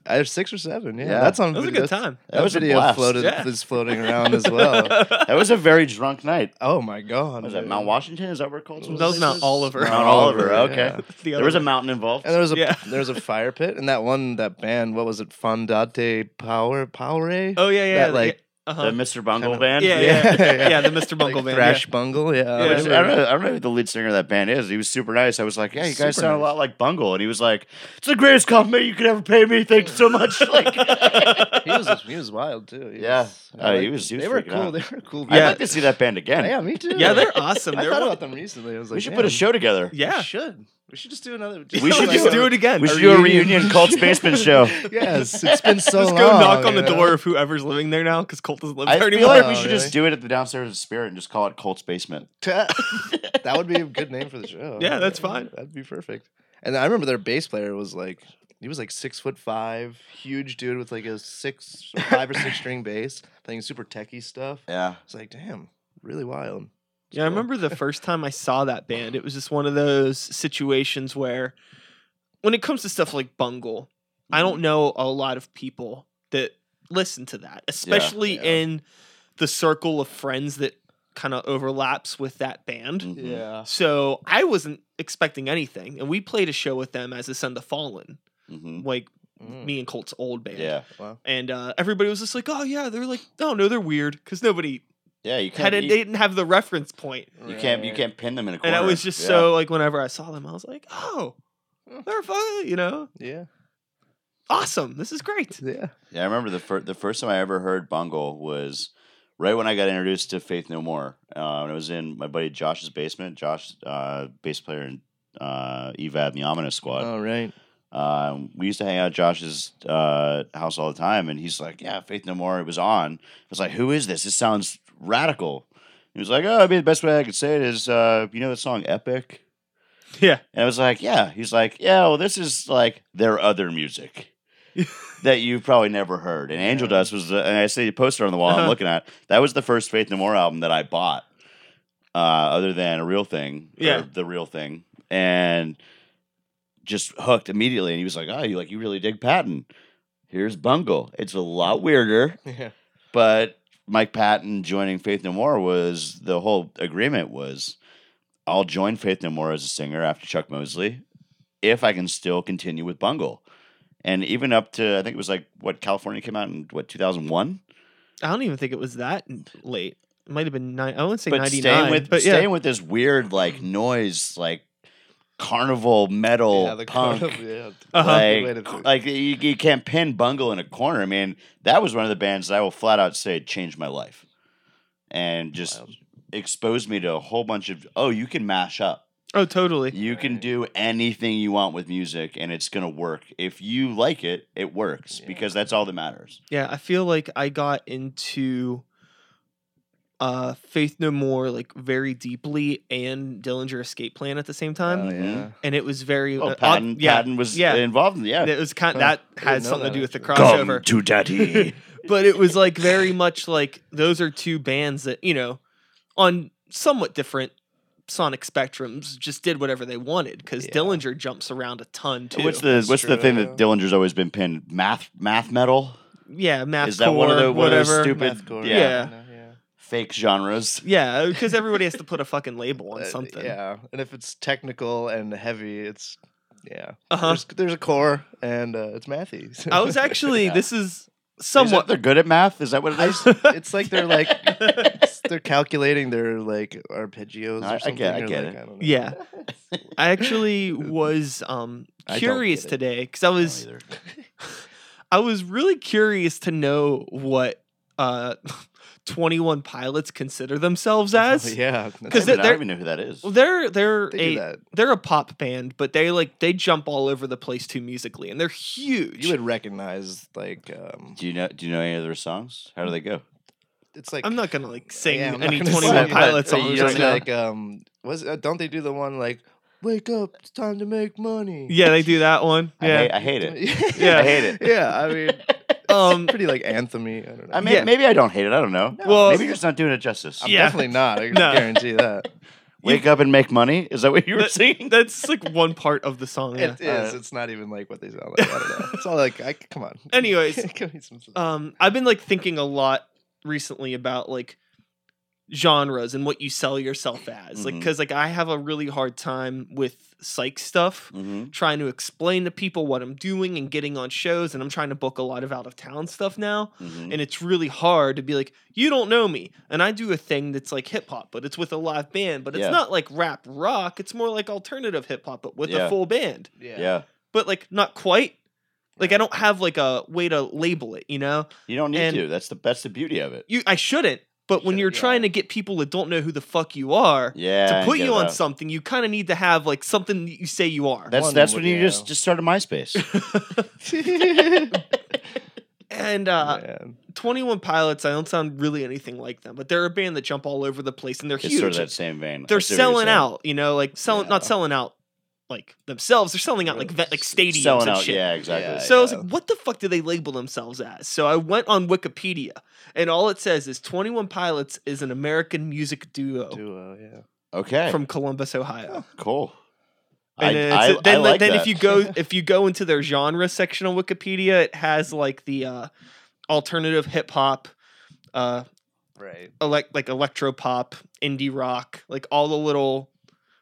Speaker 4: I have six or seven. Yeah,
Speaker 2: Yeah.
Speaker 4: that's on.
Speaker 1: That was a
Speaker 4: video-
Speaker 1: good time.
Speaker 2: That was a
Speaker 4: video
Speaker 2: blast.
Speaker 4: floated
Speaker 1: Yeah.
Speaker 4: is floating around as well.
Speaker 2: That was a very drunk night.
Speaker 4: oh my god!
Speaker 2: Was that
Speaker 4: dude.
Speaker 2: Mount Washington? Is that where Colt's was?
Speaker 1: That was Mount Oliver.
Speaker 2: Mount
Speaker 4: Mount
Speaker 2: Oliver.
Speaker 4: Oliver,
Speaker 2: Okay.
Speaker 4: yeah.
Speaker 1: The
Speaker 2: There was a
Speaker 1: other-
Speaker 2: mountain involved.
Speaker 4: And there was a
Speaker 1: Yeah.
Speaker 4: there was a fire pit, and that one that band, what was it, Fondate Power Power
Speaker 1: Oh yeah, yeah.
Speaker 4: That, like,
Speaker 2: The
Speaker 1: uh-huh.
Speaker 2: Mr. Bungle
Speaker 4: Kinda-
Speaker 2: band.
Speaker 1: yeah,
Speaker 4: Yeah,
Speaker 1: yeah,
Speaker 4: yeah.
Speaker 1: yeah, The Mr. Bungle
Speaker 4: like
Speaker 1: band.
Speaker 4: Thrash
Speaker 1: yeah.
Speaker 4: Bungle, yeah.
Speaker 1: Yeah.
Speaker 2: Which, I don't know. I don't know who the lead singer of that band is. He was super nice. I was like, "Yeah, you guys
Speaker 4: Super
Speaker 2: sound a lot like Bungle," and he was like, "It's the greatest compliment you could ever pay me. Thank you so much." Like,
Speaker 4: he was he was wild too. He
Speaker 2: Yeah.
Speaker 4: was,
Speaker 2: Uh,
Speaker 4: I
Speaker 2: he was- he was
Speaker 4: They were cool.
Speaker 2: out.
Speaker 4: They were cool.
Speaker 2: I'd
Speaker 1: Yeah.
Speaker 2: like to see that band again.
Speaker 4: yeah, me too.
Speaker 1: Yeah, they're awesome.
Speaker 4: I
Speaker 1: They're
Speaker 4: thought
Speaker 1: one-
Speaker 4: about them recently. I was like,
Speaker 2: we should put a show together.
Speaker 1: Yeah.
Speaker 4: We should. We should just do another.
Speaker 2: We
Speaker 1: We
Speaker 2: should
Speaker 1: should just do it again.
Speaker 2: We
Speaker 1: A
Speaker 2: should do a
Speaker 1: reunion.
Speaker 2: reunion Colt's Basement show.
Speaker 4: yes, it's been so
Speaker 1: Just
Speaker 4: long.
Speaker 1: go knock on the
Speaker 4: know?
Speaker 1: door of whoever's living there now, because Colt doesn't live
Speaker 2: I
Speaker 1: there
Speaker 2: feel
Speaker 1: anymore.
Speaker 2: like we
Speaker 4: Oh,
Speaker 2: should
Speaker 4: really?
Speaker 2: just do it at the downstairs of Spirit and just call it Colt's Basement.
Speaker 4: that would be a good name for the show.
Speaker 1: Yeah, that's fine.
Speaker 4: That'd be perfect. And I remember their bass player was like he was like six foot five, huge dude with like a six five or six string bass, playing super techie stuff.
Speaker 2: Yeah.
Speaker 4: It's like, damn, really wild. It's
Speaker 1: Yeah, I remember the first time I saw that band. It was just one of those situations where, when it comes to stuff like Bungle, I
Speaker 2: Mm-hmm.
Speaker 1: don't know a lot of people that listen to that, especially
Speaker 4: Yeah.
Speaker 1: in the circle of friends that kind of overlaps with that band.
Speaker 2: Mhm.
Speaker 4: Yeah.
Speaker 1: So I wasn't expecting anything, and we played a show with them as Ascend the Fallen,
Speaker 2: Mhm.
Speaker 1: like
Speaker 4: Mm.
Speaker 1: me and Colt's old band.
Speaker 2: Yeah.
Speaker 4: Wow.
Speaker 1: And uh, everybody was just like, "Oh yeah," they're like, "Oh no, they're weird," because nobody
Speaker 2: Yeah. You
Speaker 1: had
Speaker 2: can't.
Speaker 1: it,
Speaker 2: You,
Speaker 1: they didn't have the reference point.
Speaker 2: you can't. You can't pin them in a corner.
Speaker 1: And I was just
Speaker 2: Yeah.
Speaker 1: so like whenever I saw them, I was like, oh, they're fun, you know,
Speaker 4: Yeah.
Speaker 1: awesome. This is great.
Speaker 4: Yeah.
Speaker 2: Yeah, I remember the first the first time I ever heard Bungle was right when I got introduced to Faith No More. Uh, and it was in my buddy Josh's basement. Josh, uh, bass player in uh, Evad and the Ominous Squad.
Speaker 4: All right.
Speaker 2: Um, we used to hang out at Josh's uh, house all the time, and he's like, "Yeah, Faith No More." It was on. I was like, "Who is this? This sounds radical." He was like, "Oh, I mean, the best way I could say it is, uh, you know, the song Epic."
Speaker 1: Yeah.
Speaker 2: And I was like, "Yeah." He's like, "Yeah, well, this is like their other music." that you've probably never heard. And Angel. Dust was, the, and I see a poster on the wall I'm
Speaker 1: Uh-huh.
Speaker 2: looking at. That was the first Faith No More album that I bought, uh, other than a real thing,
Speaker 1: Yeah.
Speaker 2: the real thing, and just hooked immediately. And he was like, "Oh, you like you really dig Patton? Here's Bungle. It's a lot weirder,
Speaker 4: Yeah.
Speaker 2: but Mike Patton joining Faith No More was the whole agreement was, I'll join Faith No More as a singer after Chuck Mosley, if I can still continue with Bungle." And even up to I think it was like what California came out in what 2001.
Speaker 1: I don't even think it was that late. It might have been nine. I wouldn't say
Speaker 2: but
Speaker 1: ninety
Speaker 2: staying
Speaker 1: nine.
Speaker 2: with
Speaker 1: but
Speaker 2: staying with this weird like noise like carnival metal
Speaker 4: yeah, the
Speaker 2: punk.
Speaker 4: kind of- yeah,
Speaker 1: Uh-huh.
Speaker 2: Like, like you, you can't pin Bungle in a corner. I mean, that was one of the bands that I will flat out say changed my life, and just
Speaker 4: Wild.
Speaker 2: exposed me to a whole bunch of oh, you can mash up.
Speaker 1: Oh, totally.
Speaker 2: You can do anything you want with music, and it's gonna work. If you like it, it works
Speaker 4: Yeah.
Speaker 2: because that's all that matters.
Speaker 1: Yeah, I feel like I got into uh Faith No More like very deeply and Dillinger Escape Plan at the same time.
Speaker 4: Oh, yeah.
Speaker 1: And it was very
Speaker 2: Oh,
Speaker 1: uh,
Speaker 2: Patton,
Speaker 1: odd- yeah,
Speaker 2: Patton was
Speaker 1: yeah.
Speaker 2: involved in yeah.
Speaker 1: It was kind
Speaker 4: Huh.
Speaker 1: that had
Speaker 4: didn't know
Speaker 1: something to do with the
Speaker 4: actually.
Speaker 1: crossover.
Speaker 2: to daddy.
Speaker 1: but it was like very much like those are two bands that you know on somewhat different sonic spectrums just did whatever they wanted because
Speaker 4: Yeah.
Speaker 1: Dillinger jumps around a ton too.
Speaker 2: what's the
Speaker 4: That's
Speaker 2: what's the thing that Dillinger's always been pinned? Math math metal.
Speaker 1: yeah, math
Speaker 2: Is that one of the one of those
Speaker 1: whatever.
Speaker 2: stupid
Speaker 4: Mathcore,
Speaker 2: yeah,
Speaker 1: Yeah.
Speaker 2: Fake genres?
Speaker 1: Yeah, because everybody has to put a fucking label on
Speaker 4: Uh,
Speaker 1: something.
Speaker 4: Yeah, and if it's technical and heavy, it's yeah.
Speaker 1: Uh-huh.
Speaker 4: There's, there's a core, and uh, it's mathy.
Speaker 1: I was actually
Speaker 2: Yeah.
Speaker 1: this is
Speaker 2: Is
Speaker 1: somewhat
Speaker 2: they're good at math. Is that what it is?
Speaker 4: it's like they're like they're calculating their like arpeggios
Speaker 2: I- I
Speaker 4: or something.
Speaker 2: get- I get
Speaker 4: like,
Speaker 2: it.
Speaker 4: know.
Speaker 1: Yeah. I actually was um curious today because I
Speaker 2: I
Speaker 1: was. I was really curious to know what uh 21 pilots consider themselves
Speaker 4: Oh,
Speaker 1: as.
Speaker 4: yeah,
Speaker 1: Because
Speaker 2: don't I
Speaker 1: they're-
Speaker 2: don't even know who that is.
Speaker 1: They're they're
Speaker 4: they do
Speaker 1: a
Speaker 4: that.
Speaker 1: they're a pop band, but they like they jump all over the place too musically, and they're huge.
Speaker 4: You would recognize like um,
Speaker 2: Do you know? Do you know any of their songs? How do they go?
Speaker 4: it's like
Speaker 1: I'm not gonna like sing
Speaker 4: Yeah,
Speaker 1: any 21 Pilots songs
Speaker 2: don't
Speaker 1: right
Speaker 4: it's
Speaker 1: now.
Speaker 4: like um, was uh, don't they do the one like wake up, it's time to make money?
Speaker 1: Yeah, they do that one.
Speaker 2: I
Speaker 1: Yeah.
Speaker 2: hate, I hate it.
Speaker 1: Yeah.
Speaker 2: I hate it.
Speaker 4: Yeah, I mean,
Speaker 1: Um,
Speaker 4: pretty like anthemy. I don't know.
Speaker 2: I mean,
Speaker 1: Yeah.
Speaker 2: maybe I don't hate it. I don't know.
Speaker 1: Well-
Speaker 2: maybe you're just not doing it justice.
Speaker 4: I'm
Speaker 1: Yeah.
Speaker 4: definitely not. I
Speaker 1: No.
Speaker 4: guarantee that.
Speaker 2: Wake up and make money. Is that what you were
Speaker 1: That-
Speaker 2: saying?
Speaker 1: That's like one part of the song. Yeah.
Speaker 4: It is.
Speaker 2: Uh,
Speaker 4: it's not even like what they sound like. I don't know. It's all like, I come on.
Speaker 1: Anyways,
Speaker 4: Give me some-
Speaker 1: um, I've been like thinking a lot recently about like genres and what you sell yourself as. Like,
Speaker 2: Mhm.
Speaker 1: because like I have a really hard time with psych stuff.
Speaker 2: hmm
Speaker 1: trying to explain to people what I'm doing and getting on shows and I'm trying to book a lot of out of town stuff now
Speaker 2: hmm
Speaker 1: and it's really hard to be like you don't know me and I do a thing that's like hip hop but it's with a live band but it's
Speaker 2: Yeah.
Speaker 1: not like rap rock it's more like alternative hip hop but with
Speaker 2: Yeah.
Speaker 1: a full band
Speaker 4: yeah.
Speaker 2: yeah.
Speaker 1: but like not quite like I don't have like a way to label it you know
Speaker 2: You don't need
Speaker 1: And-
Speaker 2: to. That's the that's the beauty of it.
Speaker 1: you I shouldn't but when you're trying
Speaker 4: yeah.
Speaker 1: to get people that don't know who the fuck you are
Speaker 2: Yeah.
Speaker 1: to put you on
Speaker 2: out.
Speaker 1: something you kind of need to have like something that you say you are
Speaker 2: That's
Speaker 4: One
Speaker 2: that's when you
Speaker 4: yeah.
Speaker 2: just just started MySpace.
Speaker 1: and uh 21 Pilots, I don't sound really anything like them, but they're a band that jump all over the place and they're
Speaker 2: it's
Speaker 1: huge.
Speaker 2: sort of that same vein.
Speaker 1: They're
Speaker 2: see what you're
Speaker 1: selling out, you know, like selling not selling out like themselves, they're selling out like ve- like stadiums
Speaker 2: Selling
Speaker 1: and
Speaker 2: out.
Speaker 1: shit.
Speaker 2: Yeah, exactly.
Speaker 4: Yeah,
Speaker 1: So I was like, what the fuck do they label themselves as? So I went on Wikipedia and all it says is 21 Pilots is an American music duo
Speaker 4: Duo, yeah.
Speaker 2: Okay.
Speaker 1: from Columbus, Ohio.
Speaker 2: cool.
Speaker 1: And
Speaker 2: I,
Speaker 1: then,
Speaker 2: I,
Speaker 1: then,
Speaker 2: I like
Speaker 1: then
Speaker 2: that.
Speaker 1: if you go if you go into their genre section on Wikipedia, it has like the uh, alternative hip hop, uh,
Speaker 4: Right.
Speaker 1: elect like electro pop, indie rock, like all the little.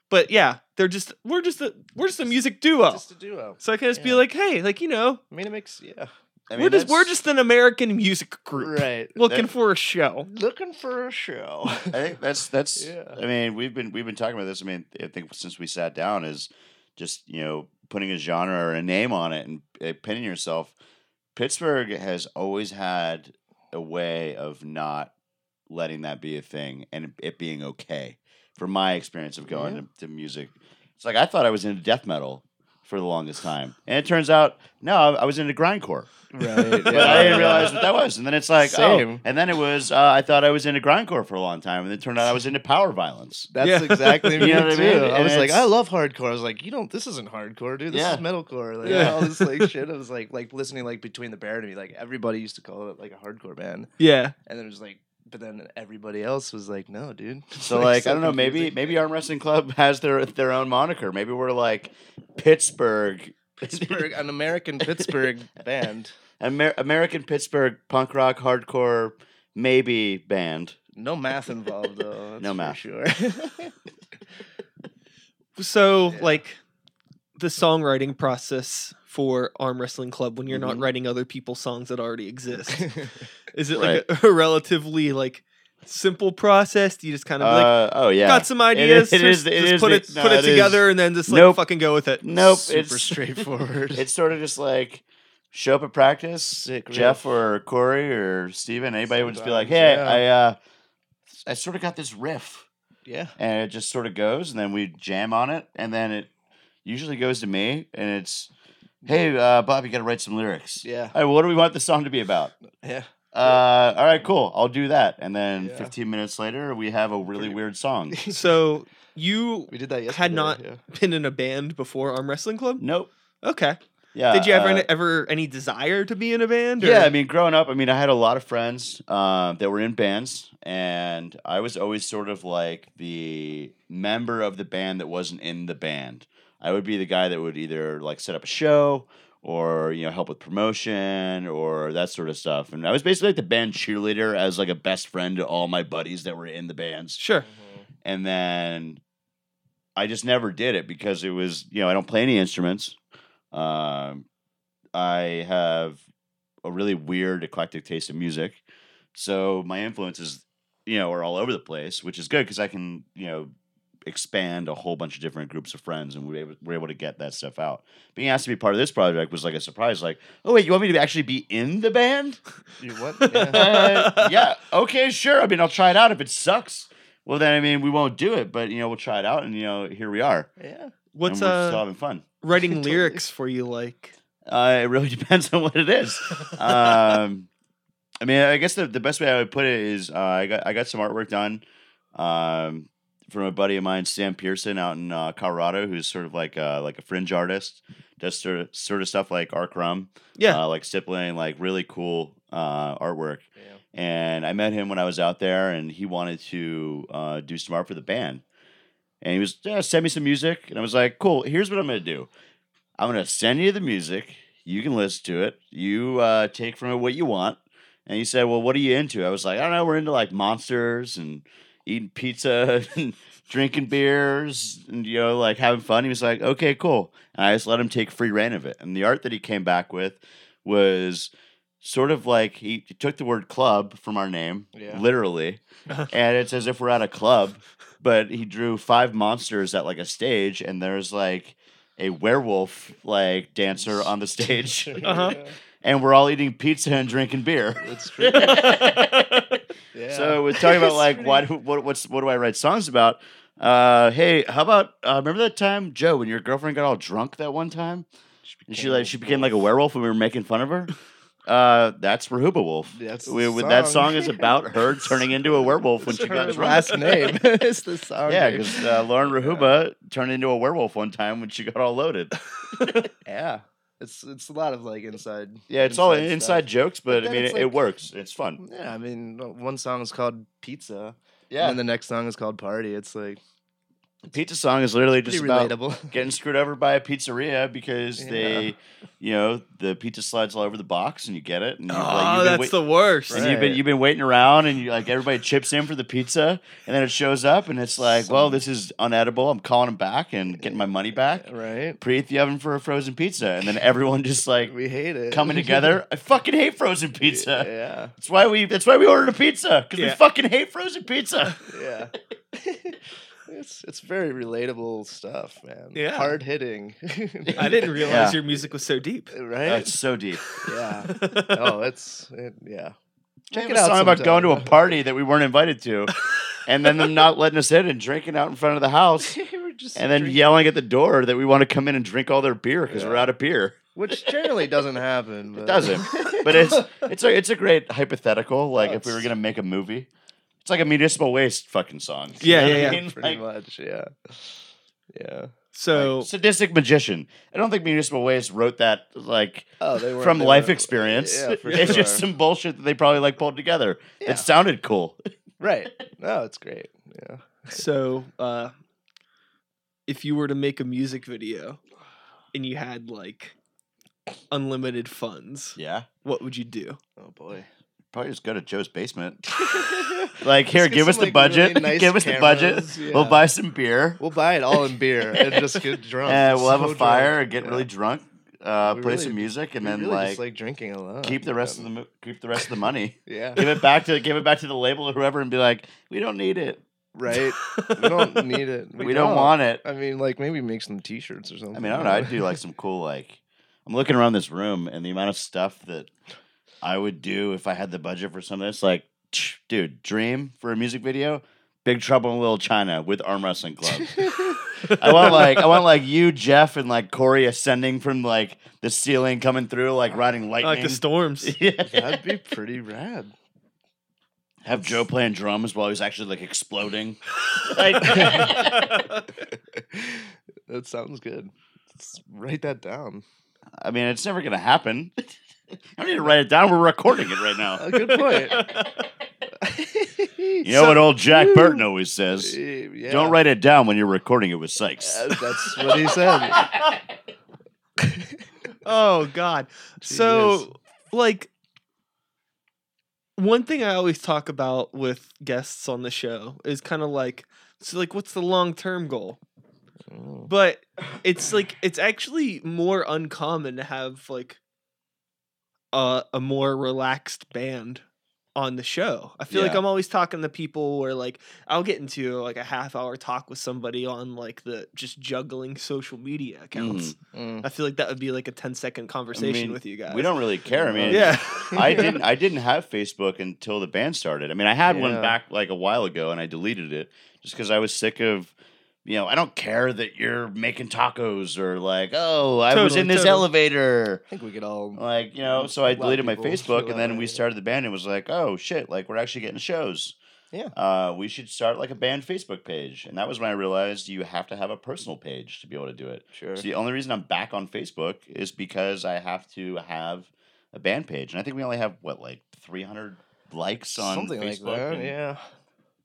Speaker 1: But yeah, they're just we're just a we're just a music duo.
Speaker 4: Just a duo.
Speaker 1: so I can just be like, hey, like you know,
Speaker 4: I mean, it makes, yeah.
Speaker 2: I
Speaker 1: we're just we're just an American music group
Speaker 4: Right.
Speaker 1: looking
Speaker 2: That-
Speaker 1: for a show.
Speaker 4: Looking for a show.
Speaker 2: I think that's that's.
Speaker 4: Yeah.
Speaker 2: I mean, we've been we've been talking about this. I mean, I think since we sat down is just you know putting a genre or a name on it and uh, pinning yourself. Pittsburgh has always had a way of not letting that be a thing and it being okay. From my experience of going
Speaker 4: Yeah.
Speaker 2: to, to music, it's like I thought I was into death metal for the longest time, and it turns out no, I, I was into grindcore.
Speaker 4: right.
Speaker 2: But I didn't realize what that was. And then it's like, oh.
Speaker 4: Same.
Speaker 2: And then it was, uh, I thought I was into grindcore for a long time. And then it turned out I was into power violence.
Speaker 4: That's
Speaker 1: Yeah.
Speaker 4: exactly me
Speaker 2: You know what I
Speaker 4: too.
Speaker 2: mean?
Speaker 4: I was like, I love hardcore. I was like, you don't. This isn't hardcore, dude. This
Speaker 2: Yeah.
Speaker 4: is metalcore. Like
Speaker 1: Yeah.
Speaker 4: all this like shit. I was like, like listening like Between the Buried and Me. Like everybody used to call it like a hardcore band,
Speaker 1: Yeah,
Speaker 4: and then it was like, but then everybody else was like, no, dude.
Speaker 2: So like,
Speaker 4: so
Speaker 2: I don't know, maybe
Speaker 4: confusing.
Speaker 2: maybe Arm Wrestling Club has their their own moniker. Maybe we're like Pittsburgh,
Speaker 4: Pittsburgh, an American Pittsburgh band.
Speaker 2: Amer- American Pittsburgh punk rock hardcore maybe band.
Speaker 4: No math involved though. That's
Speaker 2: No
Speaker 4: for
Speaker 2: math.
Speaker 4: Sure.
Speaker 1: so
Speaker 4: Yeah.
Speaker 1: like the songwriting process for Arm Wrestling Club when you're not
Speaker 2: Mhm.
Speaker 1: writing other people's songs that already exist. Is it like a, a relatively like simple process? Do you just kind of like
Speaker 2: Uh, oh yeah.
Speaker 1: got some ideas?
Speaker 2: is- it
Speaker 1: just,
Speaker 2: is- it
Speaker 1: just
Speaker 2: is
Speaker 1: put
Speaker 2: the-
Speaker 1: it
Speaker 2: no,
Speaker 1: put it,
Speaker 2: it is-
Speaker 1: together and then just like
Speaker 2: Nope.
Speaker 1: fucking go with it.
Speaker 2: Nope.
Speaker 4: Super
Speaker 2: it's
Speaker 4: straightforward.
Speaker 2: It's sort of just like show up at practice.
Speaker 4: Sick
Speaker 2: Jeff or Corey or Steven, anybody would just be like, "Hey,
Speaker 4: yeah.
Speaker 2: I uh, I sort of got this riff,"
Speaker 4: yeah.
Speaker 2: and it just sort of goes, and then we jam on it, and then it usually goes to me, and it's, "Hey, uh, Bob, you got to write some lyrics."
Speaker 4: Yeah.
Speaker 2: All right, well, what do we want the song to be about?
Speaker 4: Yeah.
Speaker 2: Uh, all right, cool. I'll do that. And then
Speaker 4: Yeah.
Speaker 2: 15 minutes later, we have a really
Speaker 4: Pretty-
Speaker 2: weird song.
Speaker 1: So you
Speaker 4: We did that yesterday.
Speaker 1: Had not-
Speaker 4: Yeah.
Speaker 1: been in a band before Arm Wrestling Club?
Speaker 2: Nope.
Speaker 1: Okay.
Speaker 2: Yeah.
Speaker 1: Did you ever
Speaker 2: uh,
Speaker 1: ever any desire to be in a band? or-
Speaker 2: Yeah, I mean, growing up, I mean, I had a lot of friends um, that were in bands, and I was always sort of like the member of the band that wasn't in the band. I would be the guy that would either like set up a show or you know help with promotion or that sort of stuff. And I was basically like the band cheerleader as like a best friend to all my buddies that were in the bands.
Speaker 1: Sure.
Speaker 2: and then I just never did it because it was you know I don't play any instruments. Um, I have a really weird eclectic taste in music, so my influences you know are all over the place, which is good because I can you know expand a whole bunch of different groups of friends and we were able, we're able to get that stuff out. Being asked to be part of this project was like a surprise. Like, oh wait, you want me to actually be in the band?
Speaker 4: You what?
Speaker 2: Uh, yeah. Okay. Sure. I mean, I'll try it out. If it sucks, well, then I mean, we won't do it. But you know, we'll try it out, and you know, here we are.
Speaker 4: Yeah.
Speaker 1: What's
Speaker 2: and we're still
Speaker 1: uh
Speaker 2: having fun.
Speaker 1: writing
Speaker 4: Totally.
Speaker 1: lyrics for you like?
Speaker 2: Uh, it really depends on what it is. um, I mean, I guess the, the best way I would put it is uh, I got I got some artwork done um, from a buddy of mine, Sam Pearson, out in uh, Colorado, who's sort of like uh, like a fringe artist, does sort of, sort of stuff like R. Crumb,
Speaker 1: Yeah.
Speaker 2: uh, like stippling, like really cool uh, artwork.
Speaker 4: Yeah.
Speaker 2: and I met him when I was out there, and he wanted to uh, do some art for the band. And he was, yeah, send me some music, and I was like, cool. Here's what I'm gonna do. I'm gonna send you the music. You can listen to it. You uh, take from it what you want. And he said, well, what are you into? I was like, I don't know. We're into like monsters and eating pizza and drinking beers and you know like having fun. He was like, okay, cool. And I just let him take free reign of it. And the art that he came back with was sort of like he, he took the word club from our name,
Speaker 4: Yeah.
Speaker 2: literally, and it's as if we're at a club. But he drew five monsters at like a stage, and there's like a werewolf like dancer on the stage,
Speaker 1: Uh-huh.
Speaker 2: And we're all eating pizza and drinking beer.
Speaker 4: That's true. Yeah.
Speaker 2: So we're talking about like why do, what what's what do I write songs about? Uh, hey, how about uh, remember that time Joe when your girlfriend got all drunk that one time and she
Speaker 4: became
Speaker 2: like
Speaker 4: a
Speaker 2: she became like a werewolf and we were making fun of her? Uh, that's Rahuba Wolf.
Speaker 4: That's
Speaker 2: We, with- that
Speaker 4: song.
Speaker 2: song is about her turning into a werewolf when she got
Speaker 4: her
Speaker 2: drunk.
Speaker 4: last name. it's the song.
Speaker 2: Yeah, because uh, Lauren Rahuba turned into a werewolf one time when she got all loaded.
Speaker 4: yeah, it's it's a lot of like inside.
Speaker 2: Yeah, it's all
Speaker 4: stuff.
Speaker 2: inside jokes, but,
Speaker 4: But
Speaker 2: I mean,
Speaker 4: it's
Speaker 2: it, it works. It's fun.
Speaker 4: Yeah, I mean, one song is called Pizza.
Speaker 2: Yeah,
Speaker 4: And then the next song is called Party. It's like
Speaker 2: pizza song is literally just about getting screwed over by a pizzeria because
Speaker 4: Yeah.
Speaker 2: they, you know, the pizza slides all over the box and you get it. And you,
Speaker 1: Oh,
Speaker 2: like, you've oh,
Speaker 1: that's
Speaker 2: wait-
Speaker 1: the worst.
Speaker 2: and you've been you've been waiting around and you like everybody chips in for the pizza and then it shows up and it's like, well, this is unedible. I'm calling them back and getting my money back.
Speaker 4: right?
Speaker 2: Preheat the oven for a frozen pizza, and then everyone just like
Speaker 4: We hate it.
Speaker 2: coming together. I fucking hate frozen pizza.
Speaker 4: Yeah,
Speaker 2: That's why we. That's why we ordered a pizza because we fucking hate frozen pizza.
Speaker 4: yeah. it's it's very relatable stuff, man.
Speaker 1: Yeah.
Speaker 4: hard hitting.
Speaker 1: I didn't realize
Speaker 2: Yeah.
Speaker 1: your music was so deep.
Speaker 4: Uh, oh, right?
Speaker 2: It's so deep.
Speaker 4: yeah. Oh, it's it, yeah.
Speaker 2: Check
Speaker 4: Check
Speaker 2: it
Speaker 4: it out
Speaker 2: song about going to a party that we weren't invited to, and then them not letting us in and drinking out in front of the house,
Speaker 4: We're just
Speaker 2: and then
Speaker 4: drinking-
Speaker 2: yelling at the door that we want to come in and drink all their beer because we're out of beer.
Speaker 4: which generally doesn't happen. But...
Speaker 2: It doesn't, but it's it's a it's a great hypothetical. Like
Speaker 4: Oh,
Speaker 2: if we were gonna make a movie, it's like a municipal waste fucking song.
Speaker 1: Yeah,
Speaker 2: You know
Speaker 1: yeah,
Speaker 2: what I
Speaker 1: yeah.
Speaker 2: mean?
Speaker 4: pretty
Speaker 2: Like-
Speaker 4: much. Yeah, yeah.
Speaker 1: So
Speaker 2: like, sadistic magician. I don't think municipal waste wrote that like
Speaker 4: Oh, they were
Speaker 2: from life experience.
Speaker 4: Yeah, for
Speaker 2: it's just some bullshit that they probably like pulled together.
Speaker 4: Yeah.
Speaker 2: It sounded cool.
Speaker 4: right. No, it's great. Yeah.
Speaker 1: so uh if you were to make a music video and you had like unlimited funds,
Speaker 2: Yeah.
Speaker 1: what would you do?
Speaker 4: Oh boy.
Speaker 2: Probably just go to Joe's basement. Like, here, give us
Speaker 4: some,
Speaker 2: the
Speaker 4: like,
Speaker 2: budget.
Speaker 4: really nice
Speaker 2: give us the budget.
Speaker 4: cameras,
Speaker 2: We'll buy some beer.
Speaker 4: We'll buy it all in beer and just get drunk.
Speaker 2: And we'll have
Speaker 4: So
Speaker 2: a fire
Speaker 4: drunk.
Speaker 2: and get
Speaker 4: Yeah.
Speaker 2: really drunk. uh, play
Speaker 4: really-
Speaker 2: some music, and then
Speaker 4: really
Speaker 2: like,
Speaker 4: like drinking a lot.
Speaker 2: keep the rest of the keep the rest of the money.
Speaker 4: yeah,
Speaker 2: give it back to give it back to the label or whoever, and be like, we don't need it.
Speaker 4: right. We don't need it.
Speaker 2: We, don't, want it.
Speaker 4: I mean, like maybe make some T-shirts or something.
Speaker 2: I mean, I don't know. I'd do like some cool like. I'm looking around this room and the amount of stuff that I would do if I had the budget for some of this. Like, dude, dream for a music video. Big Trouble in Little China with Arm Wrestling Club. I want like I want like you, Jeff, and like Corey ascending from like the ceiling, coming through, like riding lightning.
Speaker 1: like the storms.
Speaker 2: yeah.
Speaker 4: That'd be pretty rad.
Speaker 2: Have Joe playing drums while he's actually like exploding.
Speaker 4: That sounds good. Let's write that down.
Speaker 2: I mean, it's never gonna happen. I don't need to write it down. We're recording it right now.
Speaker 4: A good point.
Speaker 2: You know what old Jack Burton always says?
Speaker 4: Yeah.
Speaker 2: Don't write it down when you're recording it with Sykes.
Speaker 4: Uh, that's what he said.
Speaker 1: oh God. So like one thing I always talk about with guests on the show is kind of like so like what's the long term goal?
Speaker 4: Oh.
Speaker 1: But it's like it's actually more uncommon to have like a a more relaxed band on the show. I feel like I'm always talking to people where like I'll get into like a half hour talk with somebody on like the just juggling social media accounts.
Speaker 4: Mm.
Speaker 1: I feel like that would be like a 10 second conversation
Speaker 2: mean,
Speaker 1: with you guys.
Speaker 2: We don't really care. I mean,
Speaker 1: Yeah.
Speaker 2: I didn't. I didn't have Facebook until the band started. I mean, I had one back like a while ago, and I deleted it just because I was sick of. You know, I don't care that you're making tacos or like, oh, I was in this
Speaker 1: totally.
Speaker 2: elevator.
Speaker 4: I think we could all.
Speaker 2: Like, you know, so I deleted my Facebook, and then we started the band, and it was like, oh shit, like we're actually getting shows.
Speaker 4: Yeah.
Speaker 2: Uh, we should start like a band Facebook page, and that was when I realized you have to have a personal page to be able to do it.
Speaker 4: Sure.
Speaker 2: So the only reason I'm back on Facebook is because I have to have a band page, and I think we only have what like 300 likes on
Speaker 4: Something
Speaker 2: Facebook.
Speaker 4: like that.
Speaker 2: and
Speaker 4: Yeah.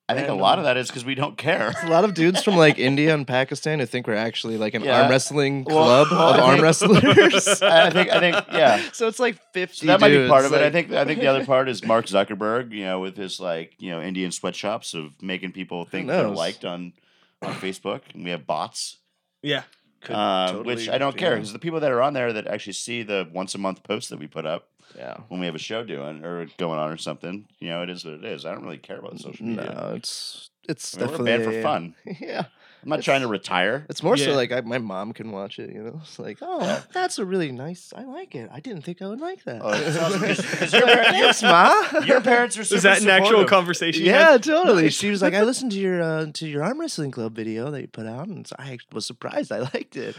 Speaker 2: I think a lot of that is because we don't care.
Speaker 4: A lot of dudes from like India and Pakistan who think we're actually like an
Speaker 2: Yeah.
Speaker 4: arm wrestling club
Speaker 2: well,
Speaker 4: of arm wrestlers.
Speaker 2: I think- I think- yeah.
Speaker 4: So it's like fifty.
Speaker 2: So that might be part of
Speaker 4: dudes,
Speaker 2: it. I think I think the other part is Mark Zuckerberg, you know, with his like you know Indian sweatshops of making people think they're liked on on Facebook, and we have bots,
Speaker 1: Yeah.
Speaker 4: Could
Speaker 2: uh,
Speaker 4: totally
Speaker 2: which I don't care because the people that are on there that actually see the once a month posts that we put up
Speaker 4: Yeah.
Speaker 2: when we have a show doing or going on or something, you know, it is what it is. I don't really care about social media.
Speaker 4: No, it's it's
Speaker 2: I mean, we're a band for fun.
Speaker 4: Yeah.
Speaker 2: I'm not trying to retire.
Speaker 4: It's more so like I, my mom can watch it, you know. It's like, oh, that's a really nice. I like it. I didn't think I would like that.
Speaker 2: Oh, it's awesome, 'cause- 'cause your par-
Speaker 4: Thanks, ma.
Speaker 2: Your parents are super
Speaker 1: Is that an actual conversation?
Speaker 4: Yeah,
Speaker 1: had?
Speaker 4: totally. She was like, I listened to your uh, to your arm wrestling club video that you put out, and I was surprised. I liked it.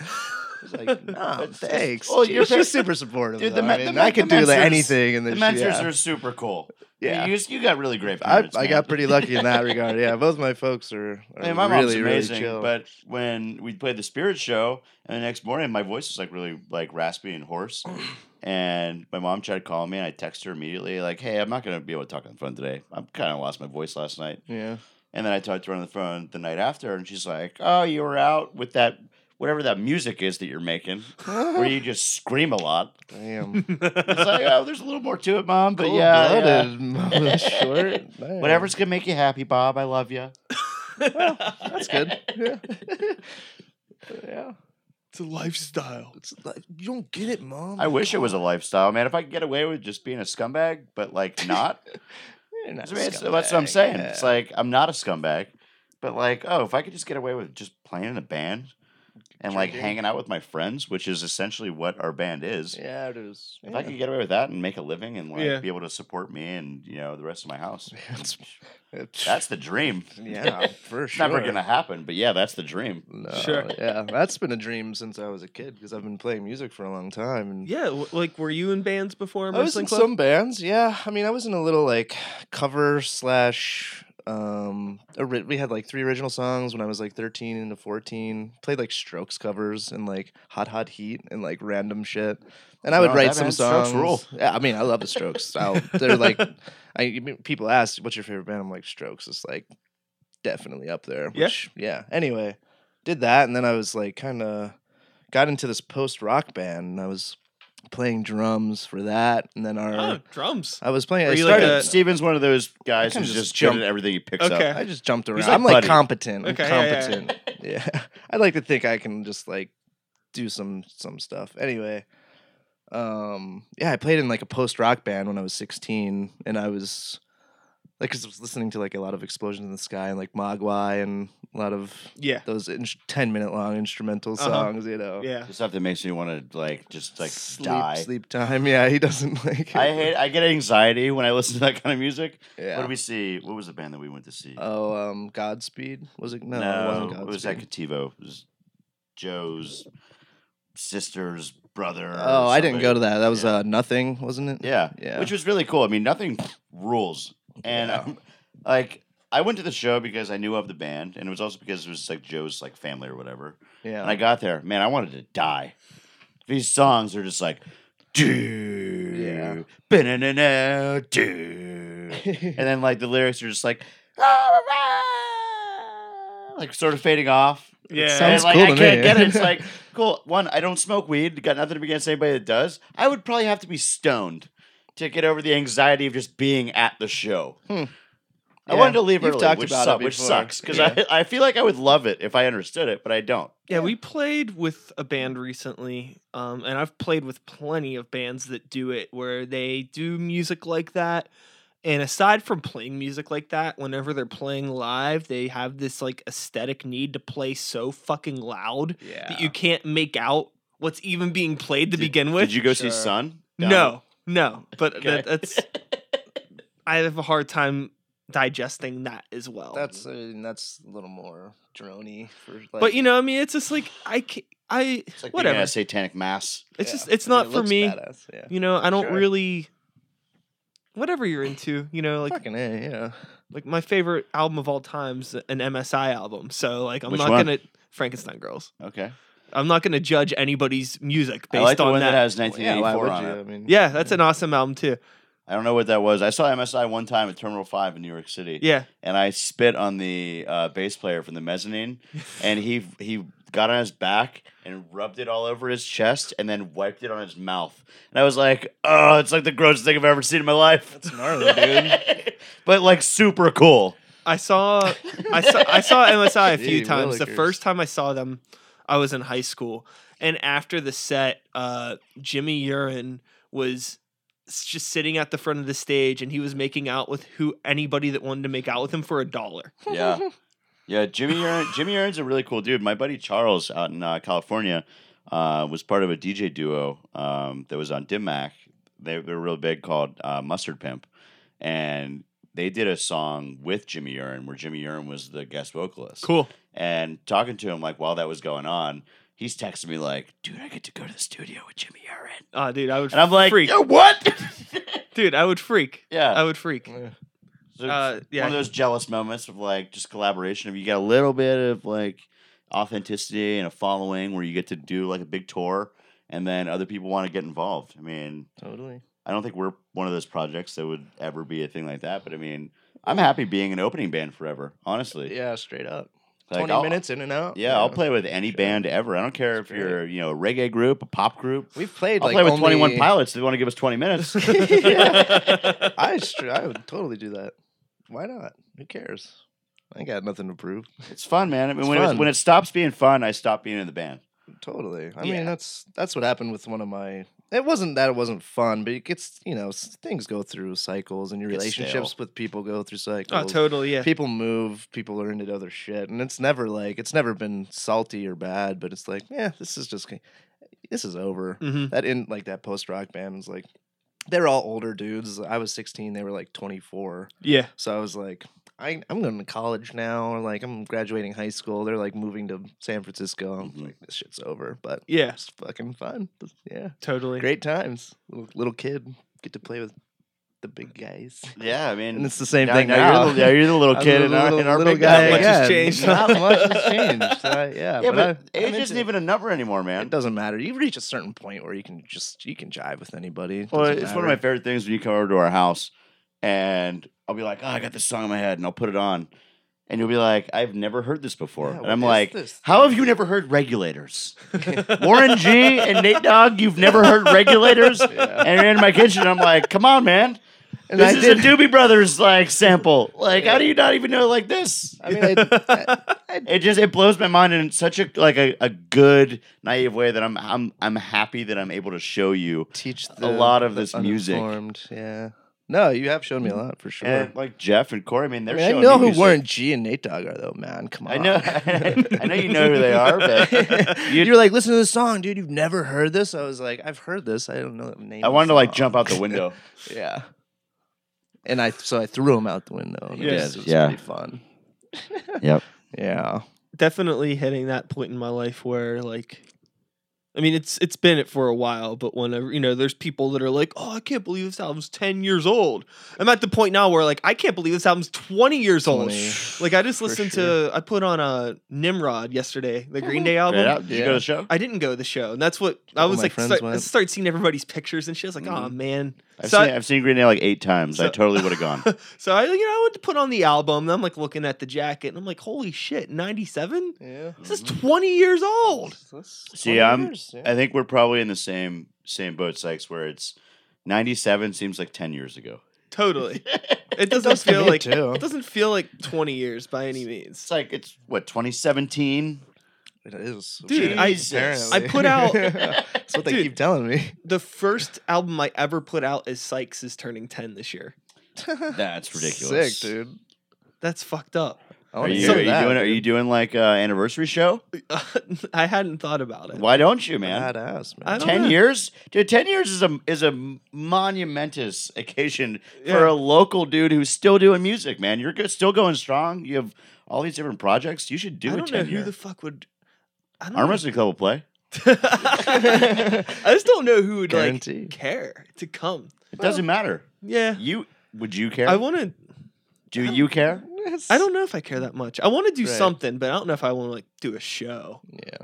Speaker 4: I was like, no, thanks.
Speaker 2: well,
Speaker 4: She-
Speaker 2: your
Speaker 4: she's super supportive.
Speaker 2: Dude, the
Speaker 4: I mean,
Speaker 2: the
Speaker 4: I could do like anything, and
Speaker 2: The mentors
Speaker 4: yeah.
Speaker 2: are super cool.
Speaker 4: Yeah.
Speaker 2: you, you got really great
Speaker 4: I,
Speaker 2: parents.
Speaker 4: I
Speaker 2: man.
Speaker 4: got pretty lucky in that regard. Yeah, both my folks are, are
Speaker 2: I mean, my mom's
Speaker 4: really,
Speaker 2: amazing,
Speaker 4: really chill.
Speaker 2: but when we played the Spirit Show, and the next morning my voice was like really like raspy and hoarse, and my mom tried calling me, and I texted her immediately like, "Hey, I'm not gonna be able to talk on the phone today. I kind of lost my voice last night."
Speaker 4: yeah,
Speaker 2: And then I talked to her on the phone the night after, and she's like, "Oh, you were out with that whatever that music is that you're making, where you just scream a lot."
Speaker 4: damn.
Speaker 2: It's like, oh, there's a little more to it, mom, but yeah, yeah.
Speaker 4: Cold-blooded, short. Man.
Speaker 2: whatever's gonna make you happy, Bob. I love you.
Speaker 4: That's good. Yeah. yeah.
Speaker 1: It's a lifestyle.
Speaker 4: It's like you don't get it, mom.
Speaker 2: I wish it was a lifestyle, man. If I could get away with just being a scumbag, but like not,
Speaker 4: You're not
Speaker 2: I
Speaker 4: a
Speaker 2: mean, it's- that's what I'm saying.
Speaker 4: yeah.
Speaker 2: It's like I'm not a scumbag, but like, oh, if I could just get away with just playing in a band and like
Speaker 4: Drinking.
Speaker 2: hanging out with my friends, which is essentially what our band is.
Speaker 4: yeah, it is.
Speaker 2: If I could get away with that and make a living and like
Speaker 1: Yeah.
Speaker 2: be able to support me and you know the rest of my house,
Speaker 4: It's, it's,
Speaker 2: that's the dream.
Speaker 4: yeah, for
Speaker 2: It's
Speaker 4: sure.
Speaker 2: never gonna happen, but yeah, that's the dream.
Speaker 4: No,
Speaker 1: Sure.
Speaker 4: Yeah, that's been a dream since I was a kid because I've been playing music for a long time. And
Speaker 1: Yeah, w- like were you in bands before
Speaker 4: I was
Speaker 1: Wrestling
Speaker 4: in
Speaker 1: Club?
Speaker 4: some bands. Yeah, I mean, I was in a little like cover slash. Um, ori- we had like three original songs when I was like thirteen into fourteen. Played like Strokes covers and like Hot Hot Heat and like random shit. And I would
Speaker 2: No,
Speaker 4: write
Speaker 2: that
Speaker 4: some
Speaker 2: Strokes
Speaker 4: songs.
Speaker 2: rule.
Speaker 4: Yeah, I mean, I love the Strokes. I'll, they're like, I I mean, people ask, "What's your favorite band?" I'm like, Strokes is like definitely up there.
Speaker 1: Yeah?
Speaker 4: Which, yeah. Anyway, did that, and then I was like, kind of got into this post rock band, and I was playing drums for that, and then our
Speaker 1: Oh, drums.
Speaker 4: I was playing.
Speaker 1: Were
Speaker 4: I
Speaker 1: you like
Speaker 4: started.
Speaker 1: a-
Speaker 2: Steven's one of those guys
Speaker 4: kinda
Speaker 2: who's
Speaker 4: just
Speaker 2: just
Speaker 4: jump-
Speaker 2: good at everything he picks
Speaker 1: Okay.
Speaker 2: up.
Speaker 4: I just jumped around.
Speaker 2: like
Speaker 4: I'm like
Speaker 2: Buddy.
Speaker 4: competent. I'm
Speaker 1: Okay, yeah, yeah,
Speaker 4: competent. Yeah, I like to think I can just like do some some stuff. Anyway, Um, yeah, I played in like a post rock band when I was 16, and I was like, 'cause I was listening to like a lot of Explosions in the Sky and like Mogwai and a lot of
Speaker 1: Yeah.
Speaker 4: those in- 10 minute long instrumental
Speaker 1: Uh-huh.
Speaker 4: songs, you know.
Speaker 1: Yeah.
Speaker 2: Just stuff that makes me want to like just like
Speaker 4: sleep,
Speaker 2: die.
Speaker 4: sleep time. Yeah, he doesn't like.
Speaker 2: I hate. I get anxiety when I listen to that kind of music.
Speaker 4: Yeah.
Speaker 2: What did we see? What was the band that we went to see?
Speaker 4: Oh, um, Godspeed was it? No, it wasn't Godspeed.
Speaker 2: it was at Cattivo. It was Joe's sister's brother. or
Speaker 4: Oh, I didn't go to that. That was
Speaker 2: Yeah.
Speaker 4: uh, nothing, wasn't it?
Speaker 2: Yeah,
Speaker 4: Yeah.
Speaker 2: which was really cool. I mean, nothing rules, and
Speaker 4: Yeah.
Speaker 2: um, like I went to the show because I knew of the band, and it was also because it was like Joe's like family or whatever.
Speaker 4: Yeah.
Speaker 2: And I got there, man, I wanted to die. These songs are just like, do, yeah, do, and then like the lyrics are just like, like sort of fading off.
Speaker 1: Yeah.
Speaker 4: sounds
Speaker 2: and, like,
Speaker 4: cool
Speaker 2: I
Speaker 4: to
Speaker 2: can't
Speaker 4: me.
Speaker 2: get it. It's like, cool. One, I don't smoke weed. Got nothing against anybody that does. I would probably have to be stoned to get over the anxiety of just being at the show.
Speaker 4: Hmm.
Speaker 2: I wanted to leave
Speaker 4: you've
Speaker 2: early,
Speaker 4: talked
Speaker 2: which,
Speaker 4: about it
Speaker 2: suck- which
Speaker 4: before.
Speaker 2: sucks because
Speaker 4: Yeah.
Speaker 2: I, I feel like I would love it if I understood it, but I don't.
Speaker 1: Yeah, we played with a band recently, um, and I've played with plenty of bands that do it where they do music like that. And aside from playing music like that, whenever they're playing live, they have this like aesthetic need to play so fucking loud
Speaker 4: yeah.
Speaker 1: that you can't make out what's even being played to
Speaker 2: Did-
Speaker 1: begin with.
Speaker 2: Did you go see
Speaker 4: Sure.
Speaker 2: Sun? Down-
Speaker 1: No, no, but
Speaker 2: Okay.
Speaker 1: that, that's I have a hard time digesting that as well.
Speaker 4: That's uh, that's a little more drony for. Like,
Speaker 1: but you know, I mean, it's just like I ca I
Speaker 2: It's like
Speaker 1: whatever.
Speaker 2: being a satanic mass.
Speaker 1: It's
Speaker 4: yeah,
Speaker 1: just it's
Speaker 4: it
Speaker 1: not for me.
Speaker 4: Yeah.
Speaker 1: You know, I don't
Speaker 4: Sure.
Speaker 1: really. Whatever you're into, you know, like
Speaker 4: Fucking a, yeah.
Speaker 1: like my favorite album of all time's an MSI album. So like I'm
Speaker 2: Which
Speaker 1: not
Speaker 2: one?
Speaker 1: gonna Frankenstein Girls.
Speaker 2: Okay.
Speaker 1: I'm not gonna judge anybody's music
Speaker 2: I
Speaker 1: based
Speaker 2: like the
Speaker 1: on
Speaker 2: one that,
Speaker 1: that.
Speaker 2: has
Speaker 4: Well, yeah. Why
Speaker 2: 1984
Speaker 4: would
Speaker 2: on
Speaker 4: you?
Speaker 2: it.
Speaker 4: I mean.
Speaker 1: yeah, that's an awesome album too.
Speaker 2: I don't know what that was. I saw MSI one time at Terminal 5 in New York City.
Speaker 1: Yeah,
Speaker 2: and I spit on the uh, bass player from the mezzanine, and he he got on his back and rubbed it all over his chest, and then wiped it on his mouth. And I was like, "Oh, it's like the grossest thing I've ever seen in my life."
Speaker 4: That's gnarly, dude.
Speaker 2: but like super cool.
Speaker 1: I saw I saw I saw MSI a few
Speaker 4: Gee
Speaker 1: times. The first time I saw them, I was in high school, and after the set, uh, Jimmy Urine was just sitting at the front of the stage, and he was making out with who anybody that wanted to make out with him for a dollar.
Speaker 2: Yeah, yeah. Jimmy Urine, Jimmy Urine's a really cool dude. My buddy Charles out in uh, California uh, was part of a DJ duo um, that was on Dim Mak. They they were real big called uh, Mustard Pimp, and they did a song with Jimmy Urine where Jimmy Urine was the guest vocalist.
Speaker 1: Cool.
Speaker 2: And talking to him like while that was going on, he's texting me like, "Dude, I get to go to the studio with Jimmy Urine,"
Speaker 1: Oh, dude, I would.
Speaker 2: and I'm like,
Speaker 1: freak.
Speaker 2: "Yo, what?"
Speaker 1: dude, I would freak.
Speaker 2: yeah,
Speaker 1: I would freak.
Speaker 4: Yeah.
Speaker 2: So
Speaker 1: Uh, yeah.
Speaker 2: one of those jealous moments of like just collaboration. If you get a little bit of like authenticity and a following where you get to do like a big tour, and then other people want to get involved. I mean,
Speaker 4: Totally.
Speaker 2: I don't think we're one of those projects that would ever be a thing like that. But I mean, I'm happy being an opening band forever. Honestly,
Speaker 4: Yeah, straight up.
Speaker 2: Like,
Speaker 4: 20
Speaker 2: I'll-
Speaker 4: minutes in and out.
Speaker 2: Yeah, I'll play with any
Speaker 4: Sure.
Speaker 2: band ever. I don't care
Speaker 4: That's
Speaker 2: if you're you know a reggae group, a pop group.
Speaker 4: We've played
Speaker 2: I'll
Speaker 4: like
Speaker 2: play with
Speaker 4: only...
Speaker 2: 21 Pilots. if They want to give us 20 minutes.
Speaker 4: I str- I would totally do that. Why not? Who cares? I got nothing to prove.
Speaker 2: it's fun, man. I mean,
Speaker 4: It's
Speaker 2: when
Speaker 4: fun.
Speaker 2: it, when it stops being fun, I stop being in the band.
Speaker 4: Totally. I
Speaker 2: Yeah.
Speaker 4: mean, that's that's what happened with one of my. It wasn't that it wasn't fun, but it gets you know things go through cycles, and your relationships
Speaker 2: stale.
Speaker 4: with people go through cycles.
Speaker 1: oh, totally. Yeah.
Speaker 4: People move, people are into other shit, and it's never like it's never been salty or bad, but it's like, yeah, this is just this is over.
Speaker 1: hmm
Speaker 4: That in like that post rock band was like, they're all older dudes. I was sixteen, they were like twenty four.
Speaker 1: Yeah.
Speaker 4: So I was like, I, I'm going to college now. or Like, I'm graduating high school. They're like moving to San Francisco. I'm
Speaker 2: Mhm.
Speaker 4: like, this shit's over. But
Speaker 1: Yeah.
Speaker 4: it's fucking fun. Yeah.
Speaker 1: Totally.
Speaker 4: Great times. Little, little kid. Get to play with the big guys.
Speaker 2: Yeah, I mean,
Speaker 4: And it's the same
Speaker 2: now,
Speaker 4: thing
Speaker 2: now
Speaker 4: now.
Speaker 2: You're the, yeah, you're the little kid in our,
Speaker 4: little-
Speaker 2: in our
Speaker 4: little
Speaker 2: big
Speaker 1: Not
Speaker 4: guy.
Speaker 1: much has changed.
Speaker 4: Not much has changed. Uh, yeah,
Speaker 2: Yeah,
Speaker 4: but,
Speaker 2: but
Speaker 4: I,
Speaker 2: age isn't even a number anymore, man.
Speaker 4: It doesn't matter. You reach a certain point where you can just you can jive with anybody. It
Speaker 2: Well, it's one of my favorite things when you come over to our house and I'll be like, oh, I got this song in my head and I'll put it on. And you'll be like, I've never heard this before.
Speaker 4: Yeah,
Speaker 2: and I'm like,
Speaker 4: this?
Speaker 2: how have you never heard regulators? Warren G and Nate Dogg, you've never heard regulators?
Speaker 4: Yeah.
Speaker 2: And you're in my kitchen. I'm like, come on, man.
Speaker 4: And
Speaker 2: this
Speaker 4: I
Speaker 2: is
Speaker 4: did.
Speaker 2: a Doobie Brothers like sample. Like, how do you not even know it like this?
Speaker 4: I mean, I, I, I
Speaker 2: It just it blows my mind in such a like a, a good naive way that I'm I'm I'm happy that I'm able to show you
Speaker 4: teach
Speaker 2: A lot of this music.
Speaker 4: Yeah. No, you have shown me a lot for sure.
Speaker 2: and like Jeff and Corey. I mean, they're
Speaker 4: mean, I know who
Speaker 2: music.
Speaker 4: weren't G and Nate Dogg are though, man. Come on.
Speaker 2: I know I know you know who they are, but
Speaker 4: you,
Speaker 2: you-
Speaker 4: are like, listen to this song, dude. You've never heard this? I was like, I've heard this. I don't know the name.
Speaker 2: I wanted
Speaker 4: the
Speaker 2: to like jump out the window.
Speaker 4: yeah. And I so I threw him out the window. and
Speaker 1: You
Speaker 4: it was-
Speaker 2: did,
Speaker 4: it was
Speaker 2: yeah.
Speaker 4: pretty fun.
Speaker 2: Yep.
Speaker 4: Yeah.
Speaker 1: Definitely hitting that point in my life where like I mean it's it's been it for a while, but whenever you know, there's people that are like, Oh, I can't believe this album's ten years old. I'm at the point now where like I can't believe this album's twenty years old.
Speaker 4: 20.
Speaker 1: Like I just listened
Speaker 4: sure.
Speaker 1: to I put on a Nimrod yesterday, the Green Day album.
Speaker 2: Right out. Did you go to the show?
Speaker 1: I didn't go to the show, and that's what I was like. Start, I started seeing everybody's pictures and shit. I was like, oh
Speaker 2: Mhm.
Speaker 1: man.
Speaker 2: I've,
Speaker 1: So
Speaker 2: seen,
Speaker 1: I-
Speaker 2: I've seen Green Day like eight times. I totally would have gone.
Speaker 1: So I, you know, I went to put on the album. And I'm like looking at the jacket, and I'm like, holy shit, '97.
Speaker 4: Yeah.
Speaker 1: This is 20 years old.
Speaker 2: See, I'm- I think we're probably in the same same boat, Sykes, where it's 97 seems like 10 years ago.
Speaker 1: Totally. It doesn't
Speaker 4: does
Speaker 1: feel like
Speaker 4: too.
Speaker 1: it doesn't feel like 20 years by any means.
Speaker 2: It's like it's what 2017.
Speaker 4: It is.
Speaker 1: Dude, I-
Speaker 2: Jesus.
Speaker 1: I put out-
Speaker 4: That's what they
Speaker 1: Dude.
Speaker 4: keep telling me.
Speaker 1: The first album I ever put out is Sykes is turning 10 this year.
Speaker 2: That's ridiculous.
Speaker 4: Sick, dude.
Speaker 1: That's fucked up.
Speaker 4: I
Speaker 2: Are
Speaker 4: wanna
Speaker 2: you,
Speaker 4: hear
Speaker 2: are you
Speaker 4: that,
Speaker 2: doing? Are
Speaker 4: dude.
Speaker 2: you doing like a anniversary show?
Speaker 1: I hadn't thought about it.
Speaker 2: Why don't you, man?
Speaker 4: Badass, man.
Speaker 1: I don't
Speaker 2: Ten
Speaker 1: know.
Speaker 2: years, dude. Ten years is a is a monumentous occasion for
Speaker 1: Yeah.
Speaker 2: a local dude who's still doing music. Man, you're good, still going strong. You have all these different projects. You should do
Speaker 1: I
Speaker 2: a
Speaker 1: don't know
Speaker 2: ten
Speaker 1: who
Speaker 2: year.
Speaker 1: the fuck would. I don't
Speaker 2: Arm
Speaker 1: know.
Speaker 2: wrestling club will play.
Speaker 1: I just don't know who would
Speaker 4: Guarantee.
Speaker 1: like care to come.
Speaker 2: It doesn't matter.
Speaker 1: Yeah,
Speaker 2: You would you care?
Speaker 1: I want to.
Speaker 2: do you care?
Speaker 1: I don't know if I care that much. I want to do
Speaker 4: Right.
Speaker 1: something, but I don't know if I want to like do a show.
Speaker 4: Yeah.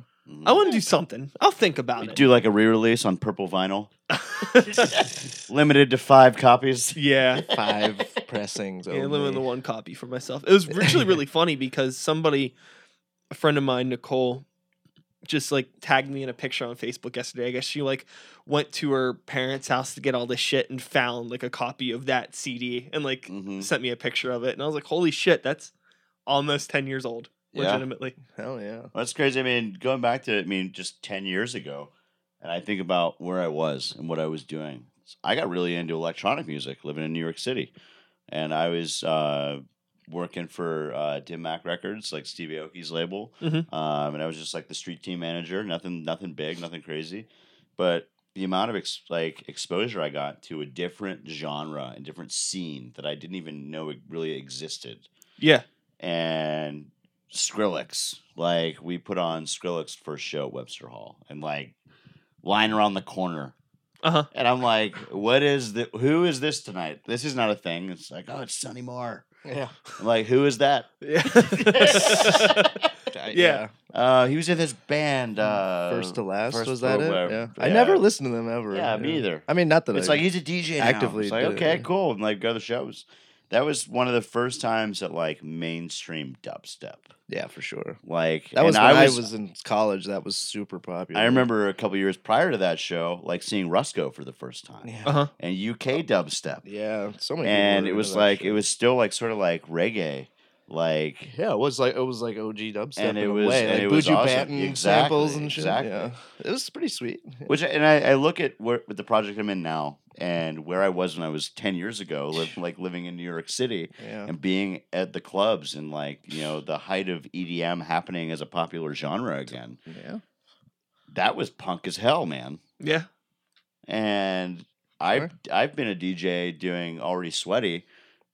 Speaker 1: I want to do something. I'll think about it.
Speaker 2: do like a re-release on purple vinyl, limited to five copies.
Speaker 1: yeah.
Speaker 4: Five pressings.
Speaker 1: Yeah,
Speaker 4: only.
Speaker 1: limited to one copy for myself. It was actually really funny because somebody, a friend of mine, Nicole, just like tagged me in a picture on Facebook yesterday. I guess she like went to her parents' house to get all this shit and found like a copy of that CD and like
Speaker 2: Mhm.
Speaker 1: sent me a picture of it. And I was like, holy shit, that's almost 10 years old.
Speaker 2: Yeah.
Speaker 1: Legitimately.
Speaker 4: Hell yeah.
Speaker 2: Well, that's crazy. I mean, going back to I mean, just ten years ago, and I think about where I was and what I was doing. I got really into electronic music, living in New York City, and I was uh, working for uh, Dim Mak Records, like Stevie Aoki's label,
Speaker 1: Mhm.
Speaker 2: um, and I was just like the street team manager. Nothing, nothing big, nothing crazy, but the amount of ex- like exposure I got to a different genre and different scene that I didn't even know it really existed
Speaker 1: Yeah.
Speaker 2: and Skrillex. Like we put on Skrillex first show at Webster Hall, and like line around the corner,
Speaker 1: Uh huh.
Speaker 2: and I'm like, "What is the? Who is this tonight? This is not a thing." It's like, "Oh, it's Sonny Moore."
Speaker 4: Yeah.
Speaker 2: I'm like, "Who is that?"
Speaker 1: Yeah.
Speaker 4: yeah.
Speaker 2: Uh, he was in this band. Uh,
Speaker 4: First to last
Speaker 2: First
Speaker 4: was that
Speaker 2: to-
Speaker 4: it? Yeah.
Speaker 2: yeah.
Speaker 4: I never listened to them ever.
Speaker 2: Yeah, me either.
Speaker 4: I mean, not that
Speaker 2: It's
Speaker 4: I,
Speaker 2: like he's a DJ now.
Speaker 4: actively
Speaker 2: It's like
Speaker 4: did it,
Speaker 2: okay,
Speaker 4: yeah.
Speaker 2: cool, and like go to the shows. That was one of the first times that like mainstream dubstep.
Speaker 4: yeah, for sure.
Speaker 2: Like
Speaker 4: That was
Speaker 2: and
Speaker 4: when
Speaker 2: I
Speaker 4: I
Speaker 2: was,
Speaker 4: was, in college. That was super popular.
Speaker 2: I remember a couple years prior to that show, like seeing Rusko for the first time
Speaker 4: Yeah.
Speaker 1: Uh huh.
Speaker 2: and UK dubstep,
Speaker 4: Yeah, so many.
Speaker 2: and it was like
Speaker 4: shit.
Speaker 2: it was still like sort of like reggae, like
Speaker 4: Yeah, it was like it was like OG dubstep
Speaker 2: And it was-
Speaker 4: way,
Speaker 2: and
Speaker 4: like
Speaker 2: it was awesome.
Speaker 4: Banton
Speaker 2: Exactly,
Speaker 4: samples and shit.
Speaker 2: exactly.
Speaker 4: Yeah, it was pretty sweet.
Speaker 2: which and I, I look at where with the project I'm in now and where I was when I was ten years ago, live, like living in New York City
Speaker 4: Yeah,
Speaker 2: and being at the clubs and like you know the height of EDM happening as a popular genre again.
Speaker 4: yeah.
Speaker 2: That was punk as hell, man.
Speaker 1: Yeah.
Speaker 2: and I've. I've been a DJ doing already sweaty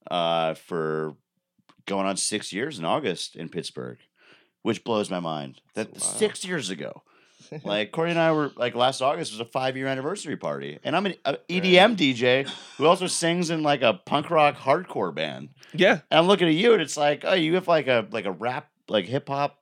Speaker 2: uh, for going on six years in August in Pittsburgh, which blows my mind. That six years ago, like Corey and I were like last August was a five year anniversary party, and I'm an a EDM DJ who also sings in like a punk rock hardcore band.
Speaker 1: Yeah.
Speaker 2: And I'm looking at you, and it's like, oh, you have like a like a rap like hip hop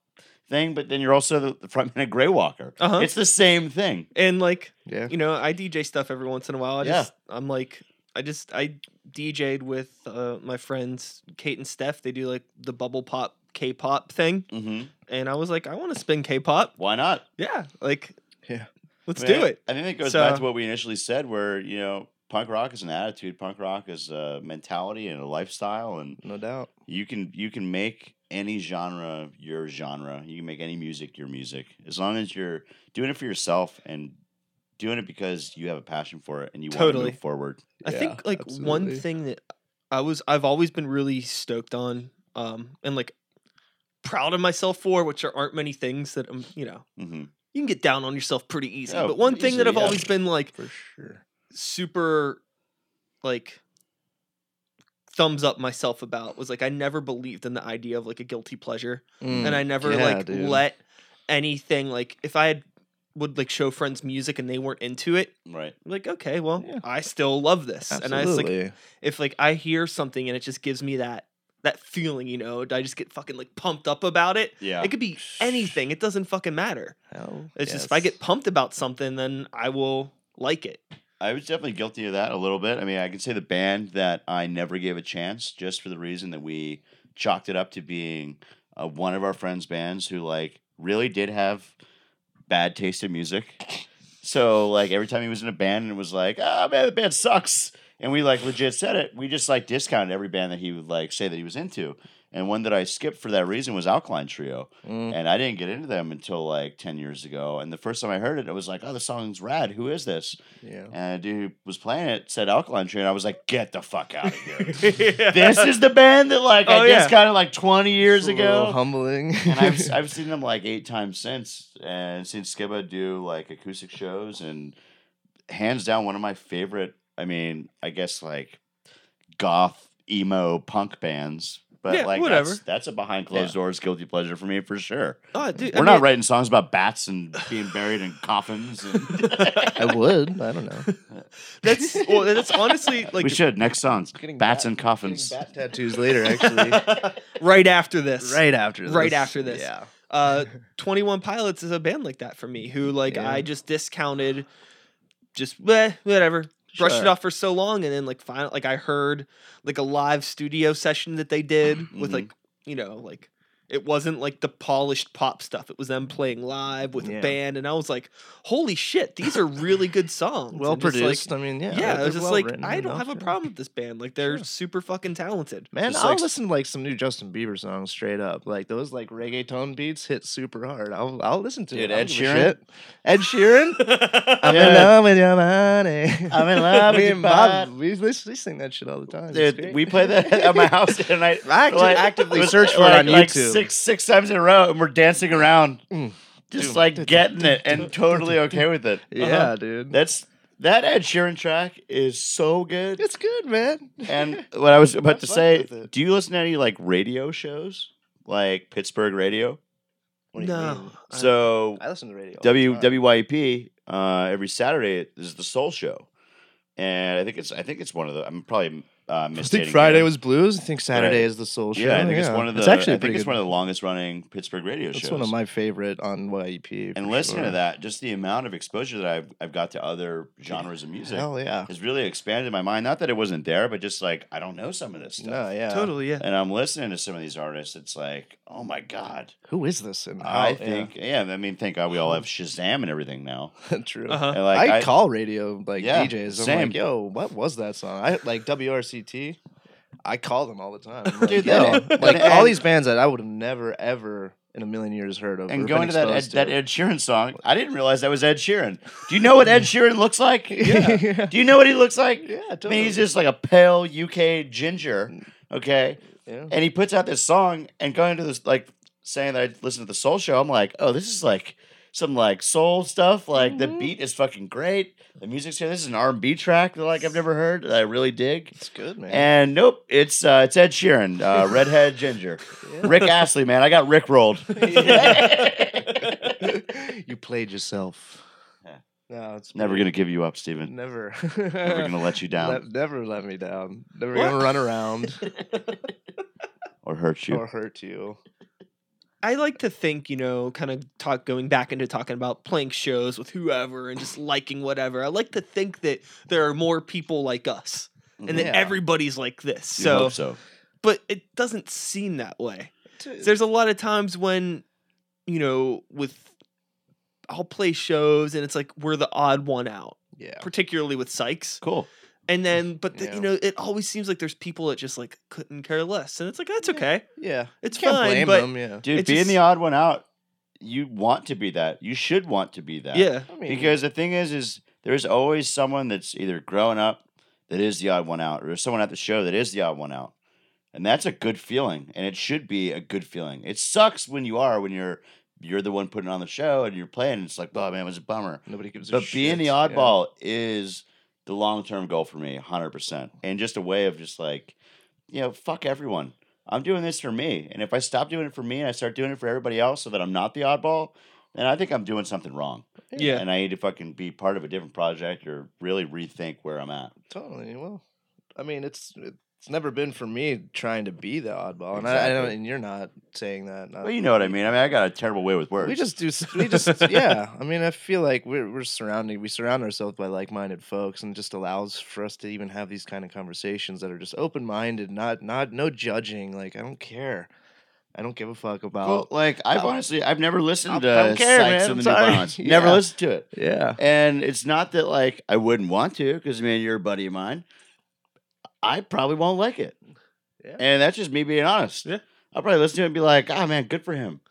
Speaker 2: thing, but then you're also the, the frontman of Grey Walker.
Speaker 1: Uh-huh.
Speaker 2: It's the same thing.
Speaker 1: And like,
Speaker 4: yeah.
Speaker 1: you know, I DJ stuff every once in a while. I
Speaker 2: Yeah.
Speaker 1: just, I'm like, I just, I DJ'd with uh, my friends Kate and Steph. They do like the bubble pop K-pop thing,
Speaker 2: hmm
Speaker 1: and I was like, I want to spin K-pop.
Speaker 2: Why not?
Speaker 1: Yeah, like,
Speaker 4: Yeah.
Speaker 1: let's
Speaker 2: I mean,
Speaker 1: do it.
Speaker 2: I think it goes
Speaker 1: So-
Speaker 2: back to what we initially said, where you know punk rock is an attitude. Punk rock is a mentality and a lifestyle, and
Speaker 4: No doubt.
Speaker 2: you can you can make any genre your genre. You can make any music your music as long as you're doing it for yourself and doing it because you have a passion for it and you want to
Speaker 1: Totally.
Speaker 2: move forward.
Speaker 1: I
Speaker 4: Yeah,
Speaker 1: think like one thing that I was I've always been really stoked on, um, and like proud of myself for, which there aren't many things that I'm, you know,
Speaker 2: hmm
Speaker 1: you can get down on yourself pretty easy.
Speaker 2: Oh,
Speaker 1: but one thing that I've
Speaker 2: yeah.
Speaker 1: always been like
Speaker 4: For sure.
Speaker 1: super like thumbs up myself about was like I never believed in the idea of like a guilty pleasure. and I never
Speaker 4: Mm, yeah,
Speaker 1: like
Speaker 4: dude.
Speaker 1: let anything like if I had would like show friends music and they weren't into it,
Speaker 2: Right.
Speaker 1: like okay, well,
Speaker 4: Yeah.
Speaker 1: I still love this. And I was like if like I hear something and it just gives me that that feeling, you know, I just get fucking like pumped up about it.
Speaker 2: Yeah.
Speaker 1: It could be anything. It doesn't fucking matter.
Speaker 4: Hell
Speaker 1: It's just if I get pumped about something, then I will like it.
Speaker 2: I was definitely guilty of that a little bit. I mean, I can say the band that I never gave a chance just for the reason that we chalked it up to being uh, one of our friends' bands who like really did have bad taste in music. So like every time he was in a band and was like, ah man, the band sucks, and we like legit said it, we just like discounted every band that he would like say that he was into. And one that I skipped for that reason was Alkaline Trio.
Speaker 4: Mm.
Speaker 2: And I didn't get into them until like 10 years ago. And the first time I heard it, I was like, oh, the song's rad. Who is this?
Speaker 4: Yeah.
Speaker 2: And a dude who was playing it said Alkaline Trio. And I was like, get the fuck out of here.
Speaker 1: this
Speaker 2: this is the band that like
Speaker 1: Oh,
Speaker 2: I guess
Speaker 1: yeah.
Speaker 2: discounted like 20 years
Speaker 4: It's a little
Speaker 2: ago.
Speaker 4: humbling.
Speaker 2: and I've, I've seen them like eight times since and seen Skiba do like acoustic shows. And hands down, one of my favorite, I mean, I guess like goth, emo, punk bands. But
Speaker 1: Yeah,
Speaker 2: like
Speaker 1: whatever.
Speaker 2: That's, that's a behind closed doors guilty pleasure for me for sure.
Speaker 1: oh, dude,
Speaker 2: We're
Speaker 1: I
Speaker 2: not
Speaker 1: mean,
Speaker 2: writing songs about bats and being buried in coffins. And
Speaker 4: I would. I don't know.
Speaker 1: That's well, that's honestly like
Speaker 2: we should next songs.
Speaker 4: Getting
Speaker 2: Bats
Speaker 4: bat-
Speaker 2: and coffins.
Speaker 4: Getting bat tattoos later, actually.
Speaker 1: right after this.
Speaker 4: right after this.
Speaker 1: Right after this.
Speaker 4: Yeah.
Speaker 1: uh 21 pilots is a band like that for me who like
Speaker 4: Yeah.
Speaker 1: i just discounted just bleh, whatever brushed it off for so long and then like final like i heard like a live studio session that they did with
Speaker 2: Mhm.
Speaker 1: like you know like it wasn't like the polished pop stuff it was them playing live with
Speaker 4: Yeah.
Speaker 1: a band and i was like holy shit these are really good songs
Speaker 4: Well
Speaker 1: And just, like,
Speaker 4: produced. I mean, yeah.
Speaker 1: yeah,
Speaker 4: they're
Speaker 1: I was just
Speaker 4: well
Speaker 1: like, I don't
Speaker 4: enough,
Speaker 1: have a
Speaker 4: yeah.
Speaker 1: problem with this band. Like, they're
Speaker 4: Sure.
Speaker 1: super fucking talented.
Speaker 4: Man,
Speaker 2: Just
Speaker 4: I'll
Speaker 2: like
Speaker 4: listen to like some new Justin Bieber songs straight up. Like those like reggaeton beats hit super hard. I'll I'll listen to
Speaker 2: Dude,
Speaker 4: it.
Speaker 2: Ed
Speaker 4: don't give a
Speaker 2: Sheeran?
Speaker 4: shit. Ed Sheeran. I'm
Speaker 2: Yeah.
Speaker 4: in love with your money.
Speaker 2: I'm in love with your body.
Speaker 4: we, we, we sing that shit all the time.
Speaker 2: Dude, we play that at my house the other night.
Speaker 4: I actually
Speaker 2: Like,
Speaker 4: actively search for it on YouTube.
Speaker 2: Six six times in a row, and we're dancing around,
Speaker 4: Mm.
Speaker 2: just like getting it and totally okay with it.
Speaker 4: yeah,
Speaker 2: Uh-huh.
Speaker 4: dude.
Speaker 2: That's that Ed Sheeran track is so good.
Speaker 4: it's good, man.
Speaker 2: And what I was about to say,
Speaker 4: with it.
Speaker 2: do you listen to any like radio shows, like Pittsburgh radio?
Speaker 4: What do you
Speaker 1: no.
Speaker 4: mean?
Speaker 1: I-
Speaker 2: So
Speaker 4: I listen to radio. all the
Speaker 2: W
Speaker 4: time.
Speaker 2: WYEP uh, every Saturday is the Soul Show, and I think it's I think it's one of the I'm probably uh,
Speaker 4: I think Friday
Speaker 2: here.
Speaker 4: was blues. I think Saturday
Speaker 2: Right.
Speaker 4: is the soul show.
Speaker 2: yeah, I think it's one of the
Speaker 4: It's actually
Speaker 2: I
Speaker 4: a pretty
Speaker 2: think it's one of the longest running Pittsburgh radio
Speaker 4: That's
Speaker 2: shows.
Speaker 4: It's one of my favorite on YEP.
Speaker 2: and
Speaker 4: for
Speaker 2: listening to that, just the amount of exposure that I've I've got to other genres of music
Speaker 4: Hell yeah.
Speaker 2: has really expanded my mind. Not that it wasn't there, but just like I don't know some of this stuff.
Speaker 4: No, yeah.
Speaker 1: Totally, yeah.
Speaker 2: And I'm listening to some of these artists. It's like, oh my god.
Speaker 4: Who is this? And
Speaker 2: I
Speaker 4: how- yeah.
Speaker 2: think, yeah. I mean, thank God we all have Shazam and everything now.
Speaker 4: true.
Speaker 1: Uh-huh.
Speaker 2: And like,
Speaker 4: I,
Speaker 2: I,
Speaker 4: call radio like
Speaker 2: Yeah,
Speaker 4: DJs. I'm
Speaker 2: same.
Speaker 4: like, yo, what was that song? I like I call them all the time. Like,
Speaker 2: Dude,
Speaker 4: yo,
Speaker 2: that-
Speaker 4: like all these bands that I would have never ever in a million years heard of.
Speaker 2: and going to that Ed,
Speaker 4: exposed
Speaker 2: that. Ed Sheeran song, I didn't realize that was Ed Sheeran. Do you know what Ed Sheeran looks like?
Speaker 4: yeah,
Speaker 2: Do you know what he looks like?
Speaker 4: yeah,
Speaker 2: I
Speaker 4: totally.
Speaker 2: mean, he's just like a pale UK ginger. Okay.
Speaker 4: yeah.
Speaker 2: And he puts out this song and going to this, like, saying that I listen to the soul show. I'm like, oh, this is like some like soul stuff. Like the
Speaker 4: Mhm.
Speaker 2: beat is fucking great. The music's here. This is an R&B track that like I've never heard that I really dig.
Speaker 4: It's good, man.
Speaker 2: And nope, it's uh, it's Ed Sheeran, uh, redhead ginger,
Speaker 4: Yeah.
Speaker 2: Rick Astley, man. I got Rick rolled.
Speaker 4: you played yourself.
Speaker 2: Yeah.
Speaker 4: No, it's
Speaker 2: Never
Speaker 4: pretty-
Speaker 2: gonna give you up, Steven.
Speaker 4: Never.
Speaker 2: Never gonna let you down
Speaker 4: Le- never let me down. Never
Speaker 1: What?
Speaker 4: gonna run around
Speaker 2: or hurt you.
Speaker 4: or hurt you.
Speaker 1: I like to think, you know, kind of talk going back into talking about playing shows with whoever and just liking whatever. I like to think that there are more people like us and that everybody's like this.
Speaker 2: You
Speaker 1: So,
Speaker 2: hope so.
Speaker 1: but it doesn't seem that way. There's a lot of times when, you know, with I'll play shows and it's like we're the odd one out,
Speaker 4: yeah.
Speaker 1: particularly with Sykes.
Speaker 2: Cool.
Speaker 1: And then but the,
Speaker 4: Yeah.
Speaker 1: you know it always seems like there's people that just like couldn't care less and it's like that's okay
Speaker 4: Yeah,
Speaker 1: It's
Speaker 4: Can't
Speaker 1: fine,
Speaker 4: blame
Speaker 1: but-
Speaker 4: them. Yeah,
Speaker 2: Dude,
Speaker 1: It
Speaker 2: being the odd one out, you want to be that. You should want to be that.
Speaker 1: yeah
Speaker 4: I mean,
Speaker 2: Because the thing is, is there's always someone that's either growing up that is the odd one out, or there's someone at the show that is the odd one out. And that's a good feeling. And it should be a good feeling. It sucks when you are, when you're you're the one putting on the show and you're playing, and it's like, oh man, it was a bummer.
Speaker 4: nobody gives a shit.
Speaker 2: But being the
Speaker 4: shit, yeah.
Speaker 2: oddball is the long term goal for me, hundred percent, and just a way of just like, you know, fuck everyone. I'm doing this for me, and if I stop doing it for me and I start doing it for everybody else, so that I'm not the oddball, then I think I'm doing something wrong,
Speaker 1: yeah
Speaker 2: and I need to fucking be part of a different project or really rethink where I'm at.
Speaker 4: Totally. Well, I mean, it's it's never been for me trying to be the oddball, and I, I don't. And you're not saying that. Not,
Speaker 2: Well, you know what I mean. I mean, I got a terrible way with words.
Speaker 4: we just do. We just yeah. I mean, I feel like we're we're surrounding. We surround ourselves by like-minded folks, and it just allows for us to even have these kind of conversations that are just open-minded, not not no judging. Like I don't care. I don't give a fuck about.
Speaker 2: Well, like I've
Speaker 4: Oh.
Speaker 2: honestly, I've never listened
Speaker 4: I
Speaker 2: to
Speaker 4: don't care,
Speaker 2: Sykes
Speaker 4: man.
Speaker 2: and
Speaker 4: I'm
Speaker 2: the. New Balance. Never listened to it.
Speaker 4: yeah.
Speaker 2: And it's not that like I wouldn't want to, because I mean you're a buddy of mine. I probably won't like it.
Speaker 4: Yeah.
Speaker 2: And that's just me being honest.
Speaker 1: Yeah.
Speaker 2: I'll probably listen to it and be like, oh man, good for him.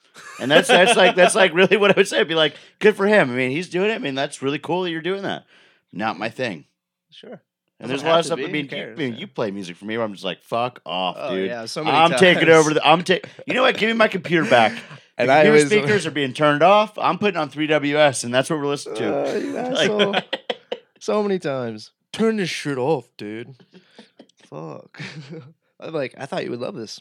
Speaker 2: And that's that's like that's like really what I would say. I'd be like, good for him. I mean, he's doing it. I mean, that's really cool that you're doing that. Not my thing.
Speaker 4: Sure.
Speaker 2: And there's a lot of stuff.
Speaker 4: be,
Speaker 2: I mean, you, I mean, you play music for me where I'm just like, fuck off,
Speaker 4: Oh
Speaker 2: dude.
Speaker 4: yeah. So many
Speaker 2: I'm taking over the. I'm taking. You know what? Give me my computer back.
Speaker 4: And
Speaker 2: the
Speaker 4: I
Speaker 2: computer
Speaker 4: always-
Speaker 2: speakers are being turned off. I'm putting on 3WS, and that's what we're listening to.
Speaker 4: Uh,
Speaker 2: Like-
Speaker 4: so many times. Turn this shit off, dude. Fuck. I'm like, I thought you would love this.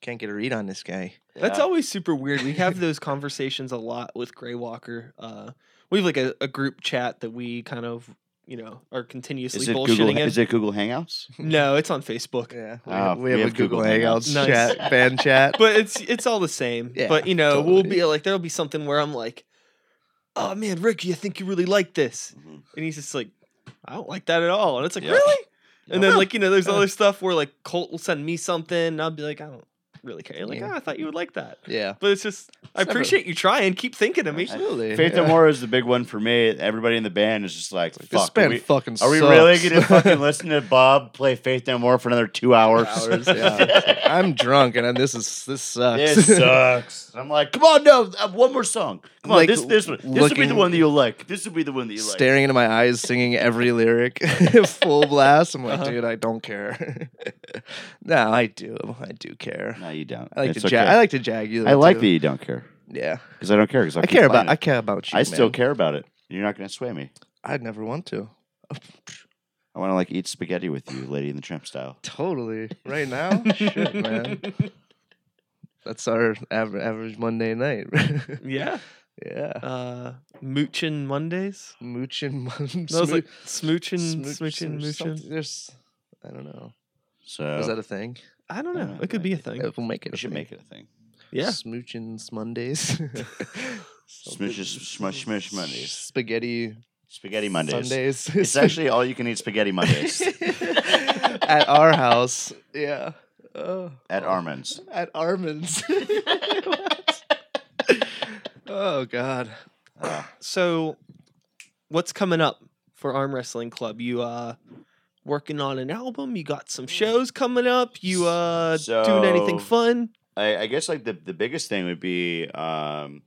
Speaker 4: Can't get a read on this guy.
Speaker 1: That's
Speaker 2: Yeah.
Speaker 1: always super weird. We have those conversations a lot with Gray Walker. Uh, we have like a, a group chat that we kind of, you know, are continuously
Speaker 2: Is it
Speaker 1: bullshitting
Speaker 2: Google?
Speaker 1: in.
Speaker 2: Is it Google Hangouts?
Speaker 1: no, it's on Facebook.
Speaker 4: Yeah. We, have, we
Speaker 2: we
Speaker 4: have,
Speaker 2: have
Speaker 4: a Google,
Speaker 2: Google
Speaker 4: Hangouts
Speaker 2: Hangouts.
Speaker 1: Nice.
Speaker 4: chat, fan chat.
Speaker 1: But it's it's all the same.
Speaker 4: Yeah,
Speaker 1: but you know, we'll
Speaker 4: totally.
Speaker 1: be like there'll be something where I'm like, Oh man, Ricky, I think you really like this.
Speaker 2: Mhm.
Speaker 1: And he's just like, I don't like that at all. And it's like,
Speaker 2: Yeah.
Speaker 1: Really? And then
Speaker 2: Yeah.
Speaker 1: like, you know, there's other stuff where like Colt will send me something and I'll be like, I don't really care. Like,
Speaker 4: Yeah.
Speaker 1: oh, I thought you would like that.
Speaker 4: yeah.
Speaker 1: But it's just I
Speaker 4: It's never-
Speaker 1: appreciate you trying. Keep thinking of me.
Speaker 4: Absolutely.
Speaker 2: Faith
Speaker 4: yeah.
Speaker 2: No More is the big one for me. Everybody in the band is just like,
Speaker 4: This
Speaker 2: fuck. Are
Speaker 4: band
Speaker 2: we,
Speaker 4: fucking
Speaker 2: are we really going to fucking listen to Bob play Faith No More for another two hours?
Speaker 4: Hours, yeah. I'm drunk and this is this sucks.
Speaker 2: This sucks. I'm like, come on, no, uh, one more song. Come on,
Speaker 4: Like,
Speaker 2: this this one. This will be the one that you'll like. This will be the one that you like.
Speaker 4: Staring into my eyes, singing every lyric, full blast. I'm like,
Speaker 1: Uh-huh.
Speaker 4: dude, I don't care. no, I do. I do care.
Speaker 2: No, you don't.
Speaker 4: I like
Speaker 2: It's
Speaker 4: to jag. I like to jag you.
Speaker 2: I like
Speaker 4: too.
Speaker 2: that you don't care
Speaker 4: Yeah,
Speaker 2: because I don't care. Because I,
Speaker 4: I care about. I care about you.
Speaker 2: I still care about it. You're not going to sway me.
Speaker 4: I'd never want to.
Speaker 2: I want to like eat spaghetti with you, Lady and the Tramp style.
Speaker 4: Totally. Right now, shit, man. That's our average Monday night.
Speaker 1: yeah.
Speaker 4: Yeah.
Speaker 1: Uh Moochin Mondays.
Speaker 4: Moochin. Mon-
Speaker 1: That was like
Speaker 4: smoo-
Speaker 1: smooching,
Speaker 4: smooch-
Speaker 1: smooching,
Speaker 4: there's
Speaker 1: mooching.
Speaker 4: There's, I don't know.
Speaker 2: So
Speaker 4: Is that a thing?
Speaker 1: I don't know.
Speaker 2: Uh,
Speaker 1: It could be a thing.
Speaker 4: Yeah, we'll make it.
Speaker 2: we
Speaker 4: a
Speaker 2: should
Speaker 4: thing.
Speaker 2: make it a thing.
Speaker 1: Yeah.
Speaker 4: Smoochins Mondays.
Speaker 2: Smooches, smush, smush Mondays.
Speaker 4: Spaghetti
Speaker 2: Spaghetti Mondays.
Speaker 4: Sundays.
Speaker 2: It's actually all you can eat spaghetti Mondays
Speaker 4: at our house. Yeah. Oh.
Speaker 2: at Armand's.
Speaker 4: At Armin's. oh God.
Speaker 2: Uh,
Speaker 1: So what's coming up for Arm Wrestling Club? You uh working on an album? You got some shows coming up? You uh doing anything fun?
Speaker 2: I, I guess like the, the biggest thing would be um,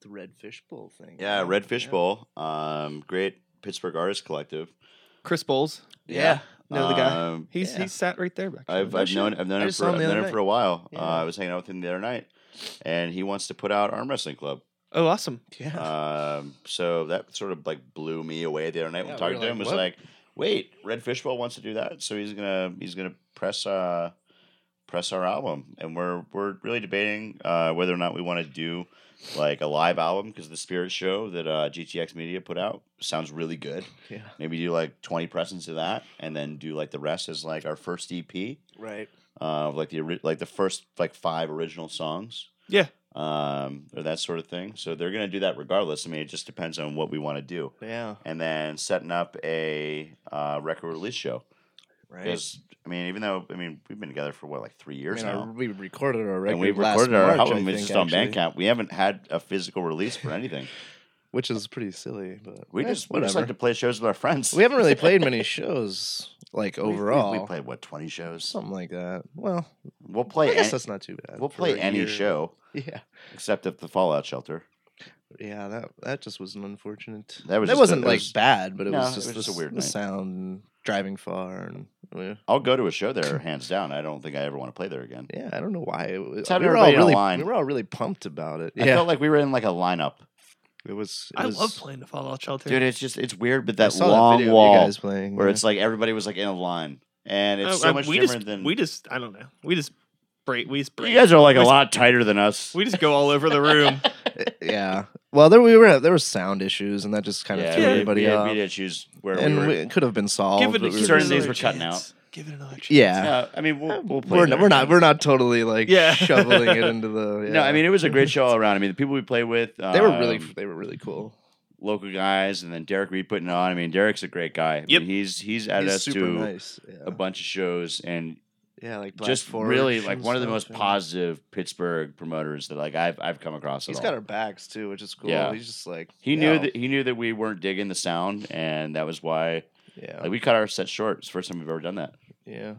Speaker 4: The Red Fish Bowl thing.
Speaker 2: yeah, Red Fish Bowl. Um, great Pittsburgh artist collective.
Speaker 1: Chris Bowles.
Speaker 4: Yeah.
Speaker 1: Know the guy?
Speaker 2: Um,
Speaker 1: He's
Speaker 4: Yeah.
Speaker 1: he's sat right there back.
Speaker 2: I've, I've known I've known
Speaker 4: I
Speaker 2: him for I've known him for a while.
Speaker 4: Yeah.
Speaker 2: Uh, I was hanging out with him the other night, and he wants to put out Arm Wrestling Club.
Speaker 1: oh, awesome.
Speaker 4: Yeah.
Speaker 2: Um, so that sort of like blew me away the other night
Speaker 4: Yeah,
Speaker 2: when talking
Speaker 4: were
Speaker 2: to him. Was
Speaker 4: "What?"
Speaker 2: like, wait, Red Fishbowl wants to do that, so he's gonna he's gonna press uh press our album, and we're we're really debating uh, whether or not we want to do like a live album because the Spirit Show that uh, GTX Media put out sounds really good.
Speaker 4: yeah.
Speaker 2: Maybe do like twenty presents of that, and then do like the rest as like our first EP
Speaker 4: Right.
Speaker 2: Uh, like the like the first like five original songs
Speaker 1: Yeah.
Speaker 2: um, or that sort of thing. So they're gonna do that regardless. I mean, it just depends on what we want to do,
Speaker 4: Yeah.
Speaker 2: and then setting up a uh, record release show.
Speaker 4: Right.
Speaker 2: Because I mean, even though I mean we've been together for what like three
Speaker 4: I
Speaker 2: years
Speaker 4: mean, our-
Speaker 2: now,
Speaker 4: we recorded our record.
Speaker 2: and we
Speaker 4: last
Speaker 2: recorded our
Speaker 4: March,
Speaker 2: album
Speaker 4: I think,
Speaker 2: just on
Speaker 4: actually.
Speaker 2: Bandcamp. We haven't had a physical release for anything.
Speaker 4: which is pretty silly. But
Speaker 2: We
Speaker 4: eh,
Speaker 2: just we just like to play shows with our friends.
Speaker 4: We haven't really played many shows like
Speaker 2: We- we-
Speaker 4: overall.
Speaker 2: we, played what twenty shows.
Speaker 4: something like that. Well,
Speaker 2: We'll play.
Speaker 4: I
Speaker 2: guess
Speaker 4: that's not too bad.
Speaker 2: we'll play any
Speaker 4: year.
Speaker 2: show
Speaker 4: Yeah,
Speaker 2: except at the Fallout Shelter.
Speaker 4: yeah. That that just was an unfortunate.
Speaker 2: That was
Speaker 4: that wasn't
Speaker 2: it
Speaker 4: like
Speaker 2: was-
Speaker 4: bad, but it
Speaker 2: No,
Speaker 4: was
Speaker 2: it
Speaker 4: just,
Speaker 2: was just a weird
Speaker 4: the sound and driving far and. uh,
Speaker 2: I'll go to a show there, hands down. I don't think I ever want to play there again.
Speaker 4: Yeah, I don't know why. It was, we were all
Speaker 2: a
Speaker 4: really, we were all really pumped about it.
Speaker 2: I
Speaker 4: Yeah,
Speaker 2: felt like we were in like a lineup,
Speaker 4: it was. It
Speaker 1: I
Speaker 4: was,
Speaker 1: love playing the Fallout Shelter.
Speaker 2: dude. It's just it's weird, but that long
Speaker 4: video of
Speaker 2: wall
Speaker 4: guys playing
Speaker 2: where
Speaker 4: yeah.
Speaker 2: it's like everybody was like in a line, and it's
Speaker 1: Oh,
Speaker 2: so
Speaker 1: uh,
Speaker 2: much
Speaker 1: we
Speaker 2: different
Speaker 1: just,
Speaker 2: than
Speaker 1: we just I don't know. We just break. We just break.
Speaker 2: you guys are like a
Speaker 1: we just-
Speaker 2: lot tighter than us.
Speaker 1: We just go all over the room.
Speaker 4: yeah. Well, there we were. There were sound issues, and that just kind of
Speaker 2: yeah,
Speaker 4: threw
Speaker 2: we,
Speaker 4: everybody
Speaker 2: we, had,
Speaker 4: off.
Speaker 2: we had to choose where
Speaker 4: and
Speaker 2: we were.
Speaker 4: it could have been solved.
Speaker 1: give it,
Speaker 4: but we were
Speaker 2: certain
Speaker 4: just-
Speaker 2: days cutting
Speaker 1: chance. Give it another chance.
Speaker 4: Yeah.
Speaker 2: no, I mean we'll, we'll play.
Speaker 4: we're,
Speaker 2: another
Speaker 4: we're not we're not totally like
Speaker 1: Yeah.
Speaker 4: shoveling it into the.
Speaker 2: No, I mean it was a great show all around. I mean the people we played with,
Speaker 4: they were really
Speaker 2: um,
Speaker 4: they were really cool.
Speaker 2: local guys, and then Derek Reed putting it on. I mean Derek's a great guy. I
Speaker 1: Yep.
Speaker 2: mean, he's he's added
Speaker 4: He's
Speaker 2: us
Speaker 4: super
Speaker 2: to
Speaker 4: nice. Yeah.
Speaker 2: a bunch of shows, and
Speaker 4: yeah, like Black
Speaker 2: just
Speaker 4: Forge
Speaker 2: really like one of the most
Speaker 4: yeah.
Speaker 2: positive Pittsburgh promoters that like I've I've come across. At
Speaker 4: He's
Speaker 2: all.
Speaker 4: got our backs too, which is cool.
Speaker 2: Yeah.
Speaker 4: He's just like
Speaker 2: He knew
Speaker 4: yeah,
Speaker 2: that he knew that we weren't digging the sound, and that was why
Speaker 4: Yeah,
Speaker 2: like we cut our set short. It's the first time we've ever done that.
Speaker 4: Yeah,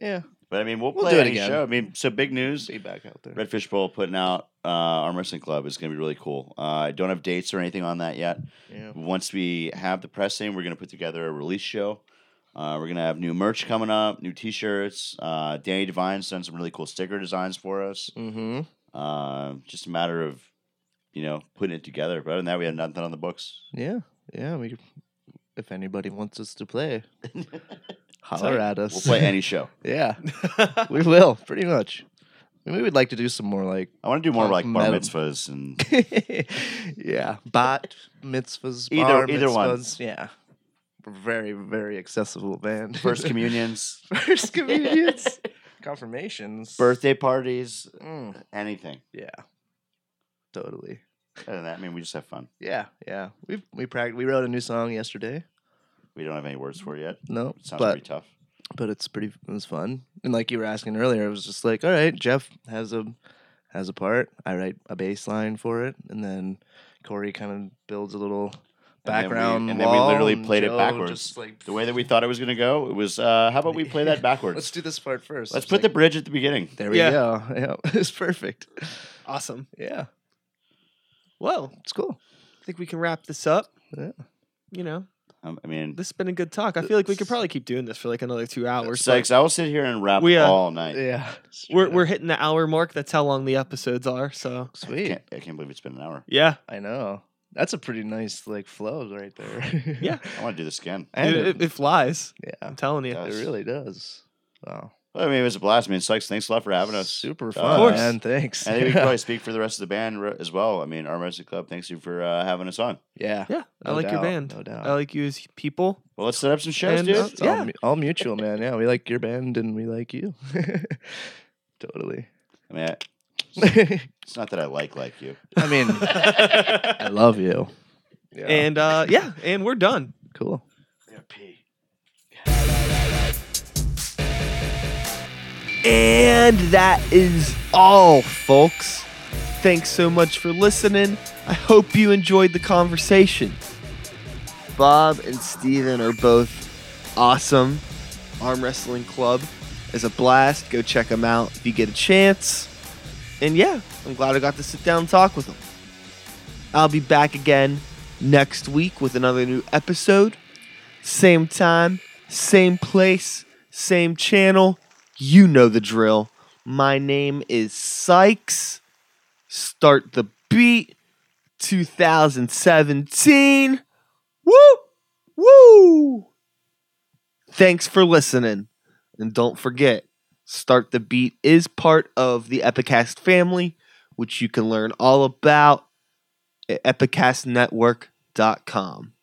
Speaker 4: yeah.
Speaker 2: But I mean, we'll,
Speaker 4: We'll
Speaker 2: play
Speaker 4: do it
Speaker 2: any
Speaker 4: again.
Speaker 2: show. I mean, so big news.
Speaker 4: Be back out there.
Speaker 2: Redfish Bowl putting out uh, Arm Wrestling Club is going to be really cool. Uh, I don't have dates or anything on that yet.
Speaker 4: Yeah.
Speaker 2: Once we have the pressing, we're going to put together a release show. Uh, we're going to have new merch coming up, new T-shirts. Uh, Danny Devine's done some really cool sticker designs for us.
Speaker 4: Mm-hmm.
Speaker 2: Uh, just a matter of, you know, putting it together. But other than that, we have nothing on the books.
Speaker 4: Yeah, yeah. We, if anybody wants us to play,
Speaker 2: we'll
Speaker 4: holler at us.
Speaker 2: We'll play any show.
Speaker 4: yeah, we will pretty much. I mean, we would like to do some more like,
Speaker 2: I want to do more like bar mitzvahs and
Speaker 4: yeah, bat mitzvahs,
Speaker 2: Either-
Speaker 4: bar
Speaker 2: either one.
Speaker 4: Yeah, very very accessible band.
Speaker 2: first communions,
Speaker 4: first communions, confirmations,
Speaker 2: birthday parties,
Speaker 4: Mm,
Speaker 2: anything.
Speaker 4: yeah, totally.
Speaker 2: Other than that, I mean, we just have fun.
Speaker 4: Yeah, yeah. We we practiced. We wrote a new song yesterday.
Speaker 2: We don't have any words for it yet.
Speaker 4: No,
Speaker 2: It sounds
Speaker 4: but
Speaker 2: pretty tough.
Speaker 4: but it's pretty. It was fun. And like you were asking earlier, it was just like, all right, Jeff has a has a part. I write a bass line for it, and then Corey kind of builds a little
Speaker 2: And then we-
Speaker 4: background.
Speaker 2: and then we literally
Speaker 4: and
Speaker 2: played it backwards.
Speaker 4: Like
Speaker 2: The way that we thought it was going to go, it was, uh, how about we play that backwards?
Speaker 4: Let's do this part first.
Speaker 2: Let's
Speaker 4: It's
Speaker 2: put the bridge at the beginning.
Speaker 4: There we
Speaker 1: Yeah.
Speaker 4: go. Yeah, it's perfect.
Speaker 1: awesome.
Speaker 4: Yeah,
Speaker 1: Well,
Speaker 4: it's cool.
Speaker 1: I think we can wrap this up.
Speaker 4: Yeah.
Speaker 1: You know,
Speaker 2: I mean,
Speaker 1: this has been a good talk. I feel like we could probably keep doing this for like another two hours. but
Speaker 2: Sykes, I will sit here and rap
Speaker 1: We, uh,
Speaker 2: all night.
Speaker 4: Yeah,
Speaker 1: We're we're hitting the hour mark. That's how long the episodes are. So
Speaker 2: I
Speaker 4: sweet.
Speaker 2: can't, I can't believe it's been an hour.
Speaker 1: yeah,
Speaker 4: I know. That's a pretty nice like flow right there.
Speaker 1: Yeah.
Speaker 2: I want to do this again.
Speaker 4: and
Speaker 1: it,
Speaker 4: it,
Speaker 1: it, it flies.
Speaker 4: yeah,
Speaker 1: I'm telling you.
Speaker 2: does.
Speaker 4: it really does. Wow,
Speaker 2: Well, I mean, it was a blast. I mean, Sykes, thanks a lot for having us.
Speaker 4: super
Speaker 2: Of
Speaker 4: fun,
Speaker 1: course.
Speaker 4: man. Thanks.
Speaker 2: I think we can probably speak for the rest of the band re- as well. I mean, Arm Wrestling Club, thanks you for uh, having us on.
Speaker 4: yeah,
Speaker 1: Yeah, I
Speaker 4: No
Speaker 1: like your band.
Speaker 4: no doubt.
Speaker 1: I like you as people.
Speaker 2: Well, let's set up some shows,
Speaker 1: And,
Speaker 2: dude.
Speaker 1: uh,
Speaker 4: It's all,
Speaker 1: Yeah.
Speaker 4: all mutual, man. Yeah, we like your band and we like you. totally.
Speaker 2: I mean, I,
Speaker 4: I
Speaker 2: it's not that I like like you.
Speaker 4: I mean, I love you. Yeah.
Speaker 1: And uh, yeah, and we're done.
Speaker 4: cool.
Speaker 3: And that is all, folks. Thanks so much for listening. I hope you enjoyed the conversation. Bob and Steven are both awesome. Arm Wrestling Club is a blast. Go check them out if you get a chance. And yeah, I'm glad I got to sit down and talk with them. I'll be back again next week with another new episode. Same time, same place, same channel. You know the drill. My name is Sykes. Start the beat 2017. Woo! Woo! Thanks for listening. And don't forget, Start the Beat is part of the Epicast family, which you can learn all about at epicastnetwork.com.